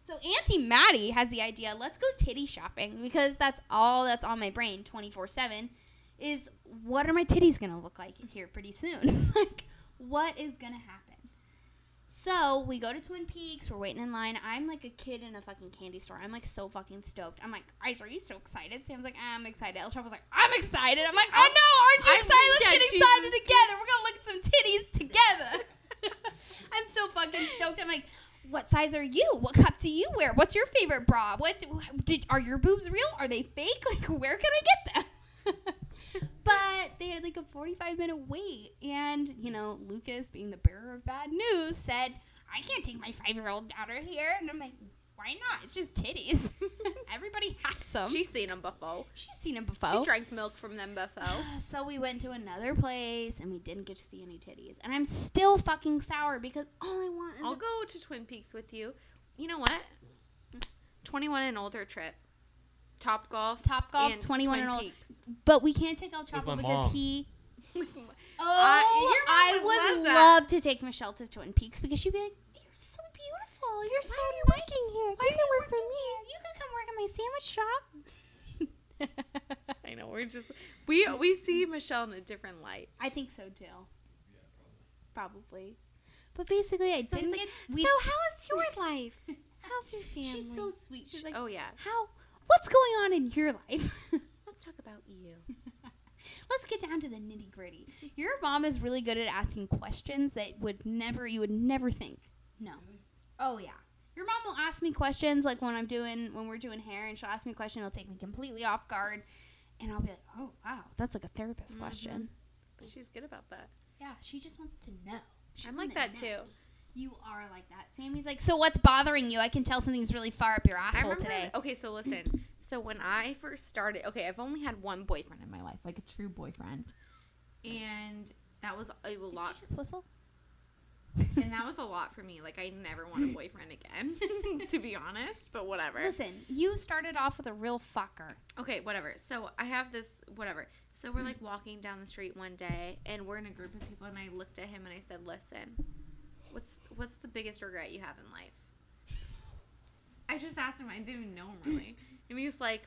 so Auntie Maddie has the idea. Let's go titty shopping because that's all that's on my brain, twenty-four seven. Is what are my titties gonna look like here pretty soon? like, what is gonna happen? So we go to Twin Peaks. We're waiting in line. I'm like a kid in a fucking candy store. I'm like so fucking stoked. I'm like, guys, are you so excited? Sam's like, ah, I'm excited. El Chapo's like, I'm excited. I'm like, oh no, aren't you excited? Let's
yeah,
get
Jesus.
excited together. We're gonna look at some titties together. I'm so fucking stoked. I'm like, what size are you? What cup do you wear? What's your favorite bra? What did are your boobs real? Are they fake? Like, where can I get them? but they had like a 45 minute wait, and you know, Lucas, being the bearer of bad news, said, "I can't take my five year old daughter here," and I'm like. Why not? It's just titties. Everybody has some.
She's seen them before.
She's seen them before.
She drank milk from them before.
So we went to another place and we didn't get to see any titties. And I'm still fucking sour because all I want is
I'll go to Twin Peaks with you. You know what? Mm. 21 and older trip. Top golf.
Top Golf, 21
Twin
and old-
Peaks.
But we can't take El
my
Chapo because
mom.
he. Oh,
Uh,
I
would
would
love
love to take Michelle to Twin Peaks because she'd be like, "You're so beautiful. You're so nice. Why you can work for me? You could come work at my sandwich shop."
I know we're just we we see Michelle in a different light.
I think so too. Probably. But basically, I
She's always
didn't
like,
get. We,
so how is your life? How's your family?
she's so sweet. She's like,
oh yeah.
"How? What's going on in your life?"
Let's talk about you.
Let's get down to the nitty gritty. Your mom is really good at asking questions that would never you would never think. No. Oh yeah. Your mom will ask me questions like when I'm doing when we're doing hair and she'll ask me a question, it'll take me completely off guard. And I'll be like, Oh wow, that's like a therapist
Mhm.
question.
But she's good about that.
Yeah, she just wants to know. She
I'm like that
know.
too.
You are like that. Sammy's like, So what's bothering you? I can tell something's really far up your asshole
remember-
today.
Okay, so listen. So when I first started, okay, I've only had one boyfriend in my life, like a true boyfriend, and that was a
Did you
lot.
just whistle?
and that was a lot for me. Like I never want a boyfriend again, to be honest. But whatever.
Listen, you started off with a real fucker.
Okay, whatever. So I have this whatever. So we're like walking down the street one day, and we're in a group of people, and I looked at him and I said, "Listen, what's what's the biggest regret you have in life?" I just asked him. I didn't even know him really, and he's like,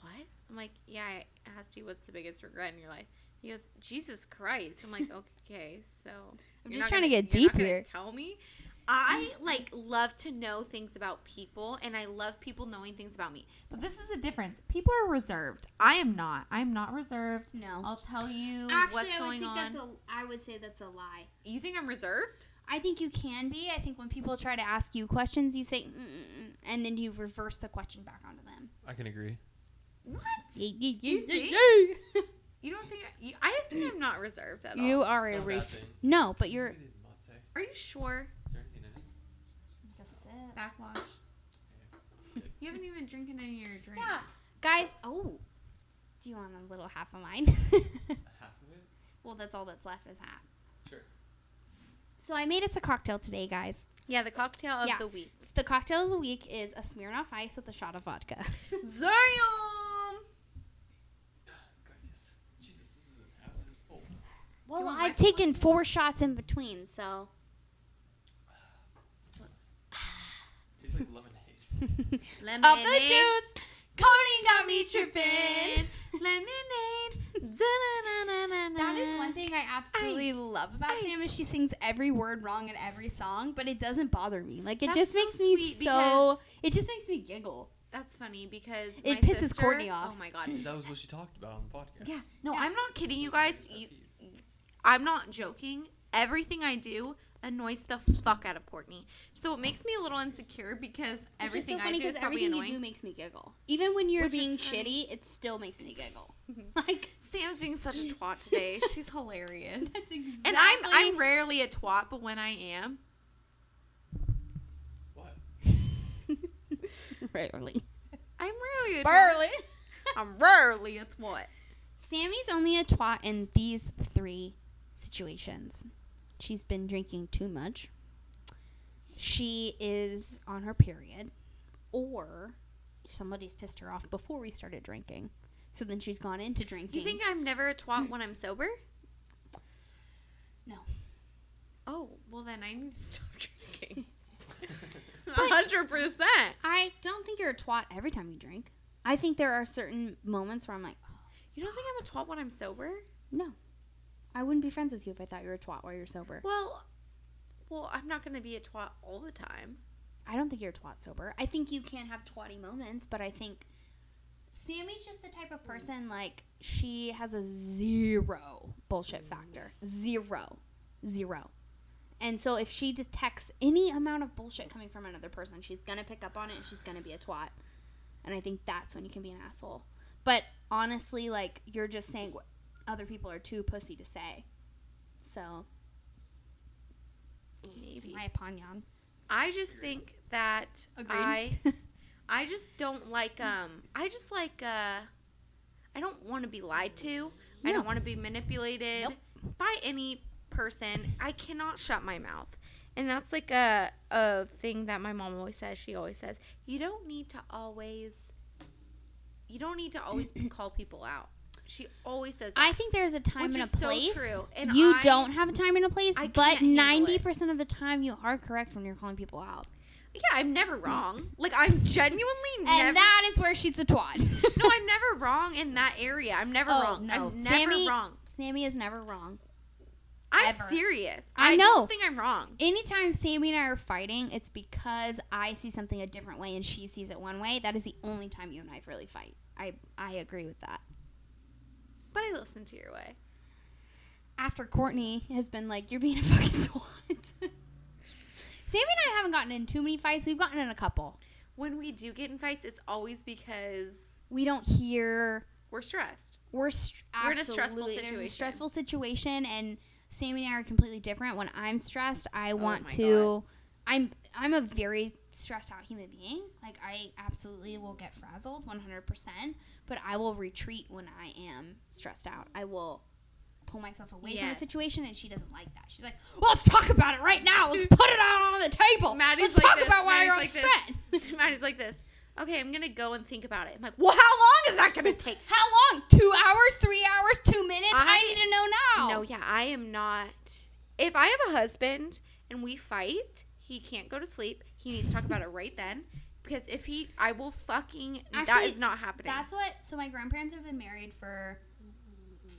"What?" I'm like, "Yeah, I asked you what's the biggest regret in your life." He goes, "Jesus Christ." I'm like, "Okay, so
I'm just trying to
gonna-
get
you're
deep here.
Tell me." I like love to know things about people and I love people knowing things about me. But this is the difference. People are reserved. I am not. I am not reserved.
No.
I'll tell you
Actually,
what's
I would
going
think
on.
that's a. I would say that's a lie.
you think I'm reserved?
I think you can be. I think when people try to ask you questions, you say, and then you reverse the question back onto them.
I can agree.
What?
You,
You think? You don't think I, you, I think I'm not reserved at all.
you
all.
are
It's
a
not a bad
race.
thing.
No, but you're.
Maybe the mate.
Are you sure?
Is there anything in it?
Just sit.
Backwash. You haven't even drinking any of your drink.
Yeah, guys. Oh, do you want a little half of mine?
Half of it?
well, that's all that's left is half. So I made us a cocktail today, guys.
Yeah, the cocktail of
Yeah.
the week.
So the cocktail of the week is a Smirnoff Ice with a shot of vodka.
Zion!
Guys, yes. Jesus, this is half this full.
Well, I've taken four shots in between, so.
Tastes like lemonade.
Lemonade.
Of the juice, Cody got me tripping.
Lemonade.
That is one thing I absolutely
Ice.
love about Sam is she sings every word wrong in every song, but it doesn't bother me. Like it
That's
just
so
makes me
sweet
so.
because-
It just makes me giggle.
That's funny because
It
my
pisses
sister-
Courtney off.
Oh my god.
that was what she talked about on the podcast.
Yeah. No,
Yeah.
I'm not kidding you guys. You, I'm not joking. Everything I do annoys the fuck out of Courtney. So it makes me a little insecure because everything
is so
I do is probably
everything
annoying.
you do makes me giggle. Even when you're
Which
being shitty, it still makes me giggle. Mm-hmm. like
Sam's being such a twat today. She's hilarious.
that's exactly.
And I'm I'm rarely a twat, but when I am,
What?
rarely.
I'm rarely a twat.
Barely.
I'm rarely a twat.
Sammy's only a twat in these three situations. She's been drinking too much. She is on her period, or somebody's pissed her off before we started drinking. So then she's gone into drinking.
You think I'm never a twat when I'm sober?
No.
Oh, well then I need to stop drinking. Hundred percent.
I don't think you're a twat every time you drink. I think there are certain moments where I'm like,
You don't think I'm a twat when I'm sober?
no, I wouldn't be friends with you if I thought you were a twat while you're sober.
Well, well, I'm not gonna be a twat all the time.
I don't think you're a twat sober. I think you can have twatty moments, but I think Sammy's just the type of person like she has a zero bullshit factor. Zero. Zero. And so if she detects any amount of bullshit coming from another person, she's gonna pick up on it and she's gonna be a twat. And I think that's when you can be an asshole. But honestly, like you're just saying other people are too pussy to say. So
Maybe.
my opinion.
I just think that I I just don't like um I just like uh I don't want to be lied to. I don't want to be manipulated
Nope.
by any person. I cannot shut my mouth. And that's like a a thing that my mom always says. She always says, "You don't need to always you don't need to always call people out." She always says that.
I think there's a time
Which
and a
is so
place.
true, and
you
I-
don't have a time and a place, but ninety percent of the time you are correct when you're calling people out.
yeah, I'm never wrong. Like I'm genuinely
And
never
that is where she's a twat.
No, I'm never wrong in that area. I'm never
Oh,
wrong.
no.
I'm never
Sammy-
wrong.
Sammy is never wrong.
I'm
ever.
serious.
I
I,
know.
don't think I'm wrong.
Anytime Sammy and I are fighting, it's because I see something a different way and she sees it one way. That is the only time you and I really fight. I I agree with that.
But I listen to your way.
After Courtney has been like, "You're being a fucking twat." Sammy and I haven't gotten in too many fights. We've gotten in a couple.
When we do get in fights, it's always because
We don't hear
we're stressed.
we're str-
We're in a stressful
absolutely- There's a
situation.
stressful situation, and Sammy and I are completely different. When I'm stressed, I oh want
Oh my
to. I'm I'm a very stressed out human being. Like I absolutely will get frazzled 100, percent but I will retreat when I am stressed out. I will pull myself away from the situation, and she doesn't like that. She's like, well, "Let's talk about it right now. Let's put it out on the table.
Maddie's
Let's
like
talk
this.
about why
Maddie's
you're
like
upset."
Maddie's like this. Okay, I'm gonna go and think about it. I'm like, well, how long is that gonna take?
How long? Two hours? Three hours? Two minutes? I,
I-
need to know now.
No, yeah, I am not. If I have a husband and we fight, he can't go to sleep. He needs to talk about it right then. Because if he, I will fucking. that
Actually,
is not happening.
That's what. So my grandparents have been married for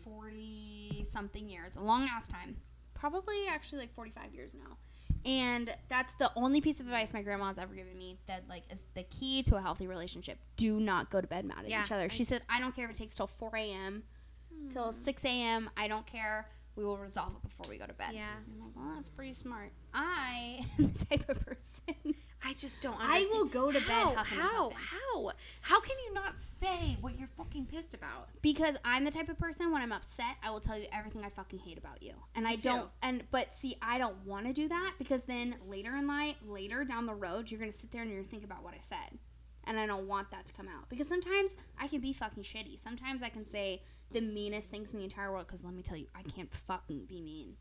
forty something years, a long ass time. Probably actually like forty five years now. And that's the only piece of advice my grandma's ever given me that like is the key to a healthy relationship. Do not go to bed mad at
Yeah,
each other.
I-
She said, I don't care if it takes till 4 a.m. till hmm. 6 a.m. I don't care. We will resolve it before we go to bed.
Yeah.
I'm like, well, that's pretty smart. I am the type of person.
I just don't
I will go to bed
how,
huffing and
how,
puffing.
how, how can you not say what you're fucking pissed about?
because I'm the type of person when I'm upset, I will tell you everything I fucking hate about you. And I
too.
don't and but see, I don't want to do that because then later in life, later down the road, you're going to sit there and you're going to think about what I said. And I don't want that to come out because sometimes I can be fucking shitty. Sometimes I can say the meanest things in the entire world cuz let me tell you, I can't fucking be mean.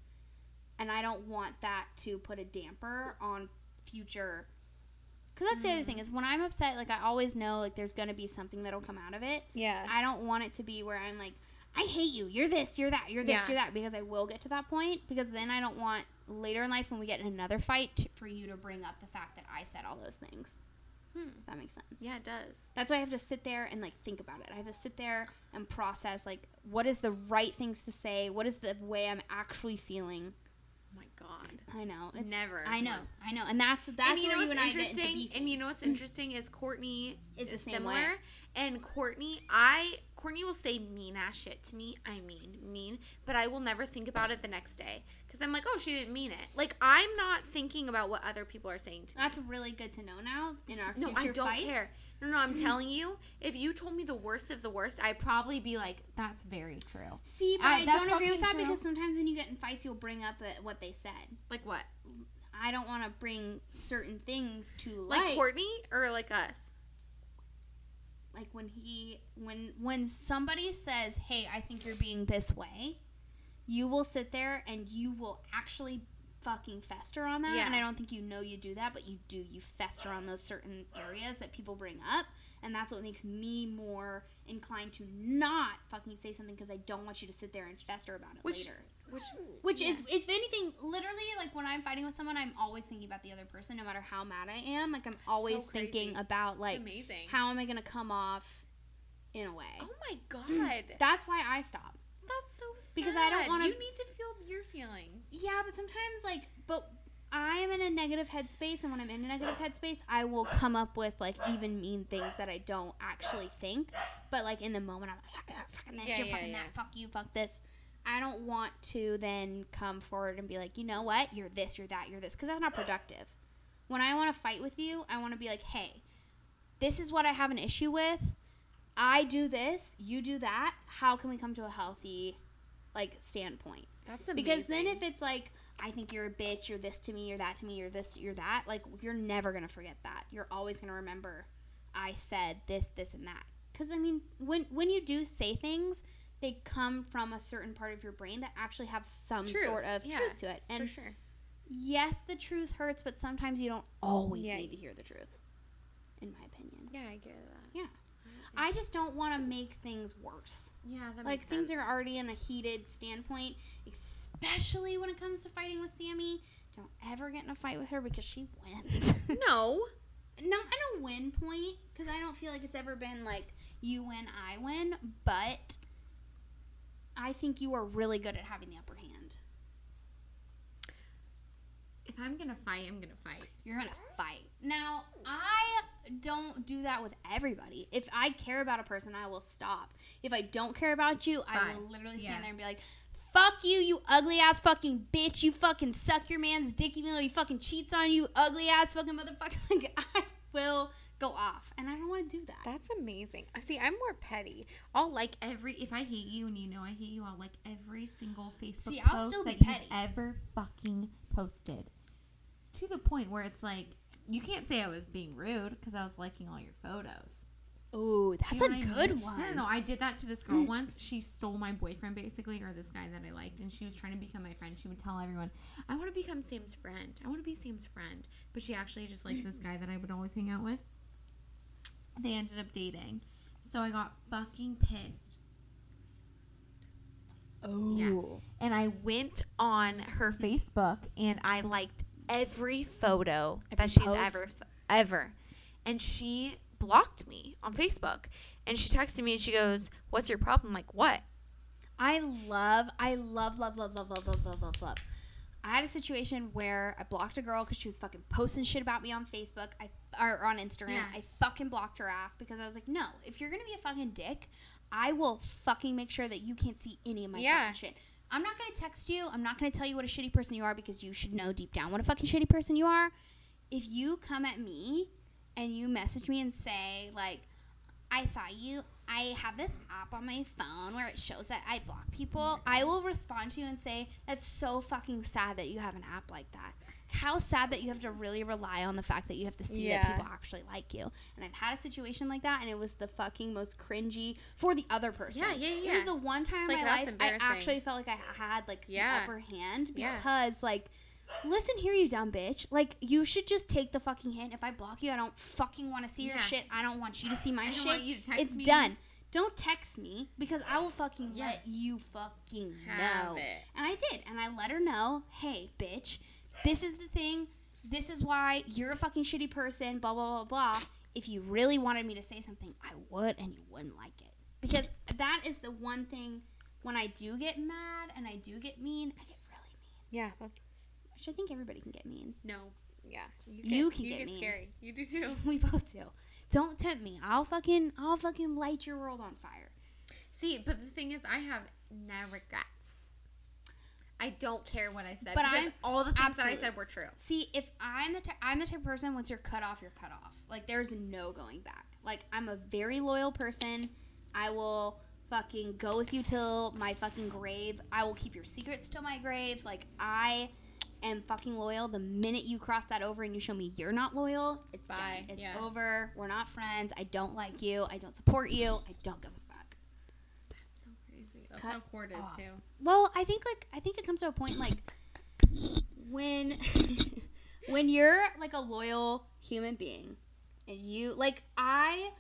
And I don't want that to put a damper on future Cuz that's the other thing mm. is when I'm upset, like I always know like there's going to be something that'll come out of it.
Yeah.
I don't want it to be where I'm like, I hate you. You're this. You're that. You're this.
Yeah.
You're that. Because I will get to that point. Because then I don't want later in life when we get in another fight t- for you to bring up the fact that I said all those things.
Hmm.
That makes sense.
Yeah, it does.
That's why I have to sit there and like think about it. I have to sit there and process like what is the right things to say. What is the way I'm actually feeling.
God.
I know. It's
Never.
I know.
once.
I know. And that's that's
and you know
you
what's
and get into
interesting? And you know what's mm. interesting is Courtney
Is
is, similar.
way.
And Courtney, I Courtney will say mean ass shit to me. I mean mean, but I will never think about it the next day because I'm like, oh, she didn't mean it. Like I'm not thinking about what other people are saying to me.
that's really good to know now in our
No,
future
I don't
fights.
care. No, no, I'm telling you, if you told me the worst of the worst, I'd probably be like, that's very true.
See, but
Uh,
I
that's
don't agree with that
true.
because sometimes when you get in fights, you'll bring up uh, what they said.
Like what?
I don't want to bring certain things to
Like
light.
Courtney or like us?
like when he when when somebody says, "Hey, I think you're being this way," you will sit there and you will actually fucking fester on that.
Yeah.
And I don't think you know you do that, but you do. You fester on those certain areas that people bring up, and that's what makes me more inclined to not fucking say something because I don't want you to sit there and fester about it
Which-
later.
Which
Which
Yeah.
is, if anything, literally like when I'm fighting with someone, I'm always thinking about the other person, no matter how mad I am. Like I'm always
crazy.
thinking about
like
how am I gonna come off in a way.
oh my mm. god.
That's why I stop.
That's so sad.
Because I don't wanna-
You need to feel your feelings.
Yeah, but sometimes like, but I am in a negative headspace, and when I'm in a negative headspace, I will come up with like even mean things that I don't actually think. But like in the moment, I'm like, "Ah, fucking this,
Yeah,
you're
yeah,
fucking
yeah.
that, fuck you, fuck this. I don't want to then come forward and be like, you know what, you're this, you're that, you're this, because that's not productive. When I want to fight with you, I want to be like, hey, this is what I have an issue with. I do this, you do that. How can we come to a healthy, like, standpoint?
That's amazing.
Because then if it's like, I think you're a bitch, you're this to me, you're that to me, you're this, you're that, like you're never gonna forget that. You're always gonna remember, I said this, this, and that. Because I mean, when when you do say things, they come from a certain part of your brain that actually have some
Truth,
sort of
yeah,
truth to it.
for
And
sure.
yes, the truth hurts, but sometimes you don't always
Yeah.
need to hear the truth. In my opinion,
Yeah, I get that.
Yeah. I just don't want to make things worse
Yeah, that
like things
sense.
are already in a heated standpoint, especially when it comes to fighting with Sammy. Don't ever get in a fight with her because she wins.
No.
Not in a win point, because I don't feel like it's ever been like you win, I win. But I think you are really good at having the upper hand.
If I'm gonna fight, I'm gonna fight.
You're gonna fight. Now, I don't do that with everybody. If I care about a person, I will stop. If I don't care about you, I will literally stand
Yeah.
there and be like, "Fuck you, you ugly ass fucking bitch! You fucking suck your man's dick, even though he fucking cheats on you, ugly ass fucking motherfucker!" Like I will go off, and I don't want to do that.
That's amazing. I See, I'm more petty. I'll like every if I hate you and you know I hate you, I'll like every single Facebook
See, I'll
post
still be
that
petty.
you've ever fucking posted. To the point where it's like you can't say I was being rude because I was liking all your photos. Oh,
that's
you
a
know what I
good
mean?
one.
No, no, no. I did that to this girl once. She stole my boyfriend, basically, or this guy that I liked, and she was trying to become my friend. She would tell everyone, I want to become Sam's friend. I want to be Sam's friend. But she actually just liked this guy that I would always hang out with. They ended up dating. So I got fucking pissed.
Oh,
Yeah. And I went on her Facebook and I liked every photo
Every
that she's
post?
ever ever. And she blocked me on Facebook. And she texted me and she goes, "What's your problem?" I'm like, "What?"
I love, I love, love, love, love, love, love, love, love, love. I had a situation where I blocked a girl because she was fucking posting shit about me on Facebook. I or on Instagram.
Yeah.
I fucking blocked her ass because I was like, no, if you're gonna be a fucking dick, I will fucking make sure that you can't see any of my
Yeah.
fucking shit. I'm not gonna text you. I'm not gonna tell you what a shitty person you are because you should know deep down what a fucking shitty person you are. If you come at me and you message me and say like, I saw you. I have this app on my phone where it shows that I block people. I will respond to you and say, That's so fucking sad that you have an app like that. How sad that you have to really rely on the fact that you have to see
Yeah.
that people actually like you. And I've had a situation like that, and it was the fucking most cringy for the other person.
Yeah, yeah, yeah.
It was the one time
It's
in
like,
my life I actually felt like I had like
Yeah.
the upper hand
Yeah.
because like listen here you dumb bitch like you should just take the fucking hint if i block you i don't fucking want to see your
Yeah.
shit i don't want you to see my
I don't
shit
want you to text
it's
me.
done don't text me because i will fucking
Yeah.
let you fucking
Have
know
it.
and i did and i let her know hey bitch this is the thing this is why you're a fucking shitty person blah blah blah blah if you really wanted me to say something i would and you wouldn't like it because that is the one thing when i do get mad and i do get mean i get really mean
Yeah.
which I think everybody can get mean.
No. Yeah.
You can
you
get
get
mean.
scary. You do too.
We both do. Don't tempt me. I'll fucking I'll fucking light your world on fire.
See, but the thing is, I have no regrets. I don't care what I said.
But I'm-
all the things
absolutely.
that I said were true.
See, if I'm the I'm the type of person once you're cut off, you're cut off. Like there's no going back. Like I'm a very loyal person. I will fucking go with you till my fucking grave. I will keep your secrets till my grave. Like I am fucking loyal. The minute you cross that over and you show me you're not loyal, it's
Bye.
done. It's
Yeah.
over. We're not friends. I don't like you. I don't support you. I don't give a fuck.
That's so crazy. That's
Cut
how Court is
off.
too.
Well, I think like I think it comes to a point like when when you're like a loyal human being and you like I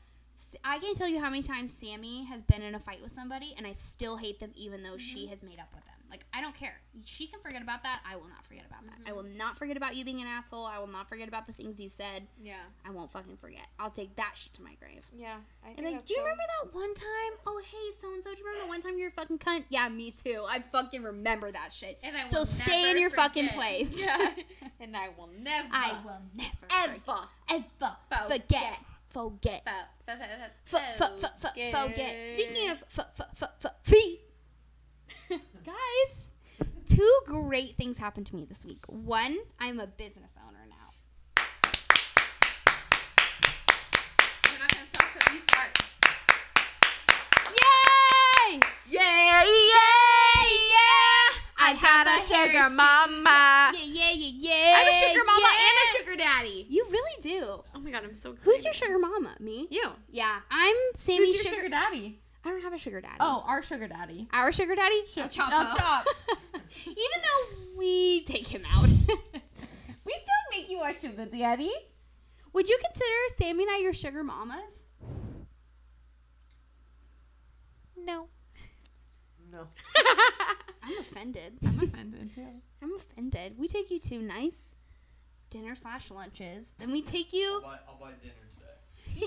I can't tell you how many times Sammy has been in a fight with somebody and I still hate them even though she mm-hmm. has made up with them. Like I don't care. She can forget about that. I will not forget about that. I will mm-hmm. not forget about you being an asshole. I will not forget about the things you said.
Yeah.
I won't fucking forget. I'll take that shit to my grave.
Yeah. I
And like, do you
so-
remember that one time? Oh, hey, so and so. Do you remember that one time you were a fucking cunt? Yeah, me too. I fucking remember that shit.
And I
So
will
stay in your fucking place.
Yeah. and I will never.
I will never,
ever.
ever
Forget.
forget, forget,
Fo- fo-
F-
fo-
f- f- f-
fo-
forget. Speaking of f- f- f- f- feet, guys, two great things happened to me this week. One, I'm a business owner now.
We're not gonna stop till you start.
Yay!
Yeah, yeah, yeah. I got
have
a sugar
hair
mama.
Yeah, yeah, yeah, yeah.
I have a sugar mama
yeah.
and a sugar daddy.
You really do.
Oh my god, I'm so excited.
Who's your sugar mama? Me?
You.
Yeah, I'm Sammy.
Who's your sugar daddy?
I don't have a sugar daddy.
Oh, our sugar daddy.
our sugar daddy?
Sh-
El
El
Chapo.
Chop.
Even though we take him out.
We still make you a sugar daddy.
Would you consider Sammy and I your sugar mamas?
No.
No.
I'm offended.
I'm offended too.
I'm offended. We take you to nice dinner slash lunches. Then we take
I'll
you.
buy, I'll buy dinner today.
Yeah!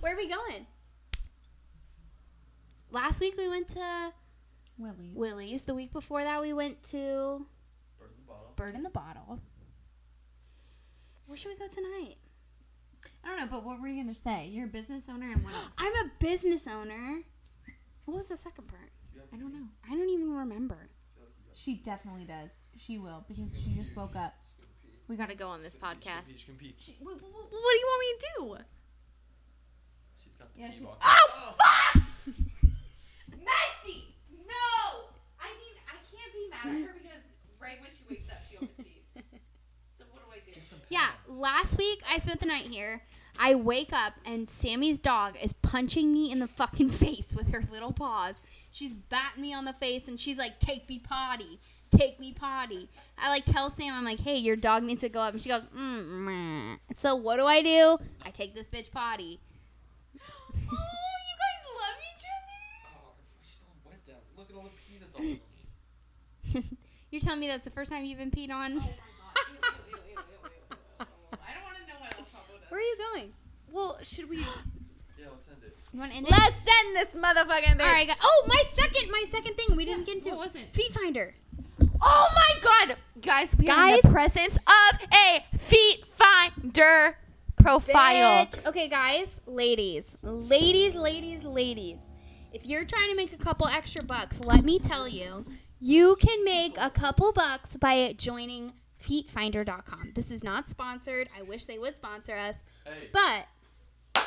Where are we going? Last week we went to
Willie's.
Willie's. The week before that we went to
Bird in the bottle.
Bird in the Bottle. Where should we go tonight?
I don't know, but what were you gonna say? You're a business owner and what else?
I'm a business owner. What was the second part?
I don't know.
I don't even remember.
She definitely does. She will because she just woke up.
We gotta go on this podcast.
Peach can peach.
Wh- wh- What, do you want me to do?
She's got the
Yeah, she's-
box.
Oh, fuck! Messy! No! I mean, I can't be mad at her because right when she wakes up, she always pees. So what do I do?
Get some
Yeah, last week I spent the night here. I wake up and Sammy's dog is punching me in the fucking face with her little paws. She's batting me on the face and she's like, "Take me potty, take me potty." I like tell Sam, I'm like, "Hey, your dog needs to go up," and she goes, mm, meh. So what do I do? I take this bitch potty.
Oh, you guys love each other?
Oh, she's all wet down. Look at all the pee that's all over me.
Me that's the first time you've been peed on?
Oh.
Where are you going?
Well, should we?
Yeah, let's end it.
You want to end it?
Let's send this motherfucking bitch.
All right, guys. Oh, my second, my second thing we didn't get into.
What was it?
Feet Finder.
Oh my god, guys, we are in the
Guys?
presence of a feet finder profile.
Bitch. Okay, guys, ladies, ladies, ladies, ladies. If you're trying to make a couple extra bucks, let me tell you, you can make a couple bucks by joining feetfinder.com. This is not sponsored. I wish they would sponsor us,
Hey.
but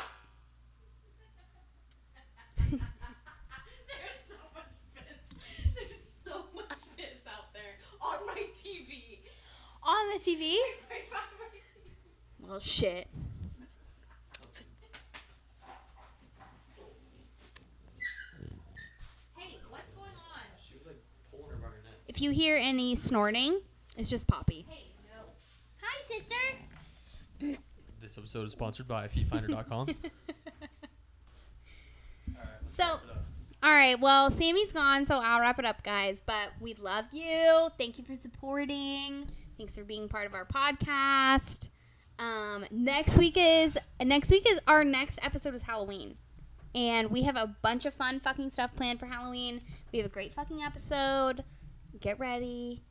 There's so much piss. There's so much piss out there on my TV.
on the TV, well, shit.
Hey, what's going on?
She was like pulling her by her neck.
If you hear any snorting, it's just Poppy.
Hey, no.
Hi, sister.
This episode is sponsored by feetfinder.com.
So, all right. Well, Sammy's gone, so I'll wrap it up, guys. But we love you. Thank you for supporting. Thanks for being part of our podcast. Um, next week is next week is our next episode is Halloween, and we have a bunch of fun fucking stuff planned for Halloween. We have a great fucking episode. Get ready.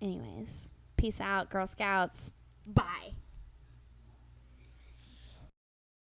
Anyways, peace out, Girl Scouts. Bye.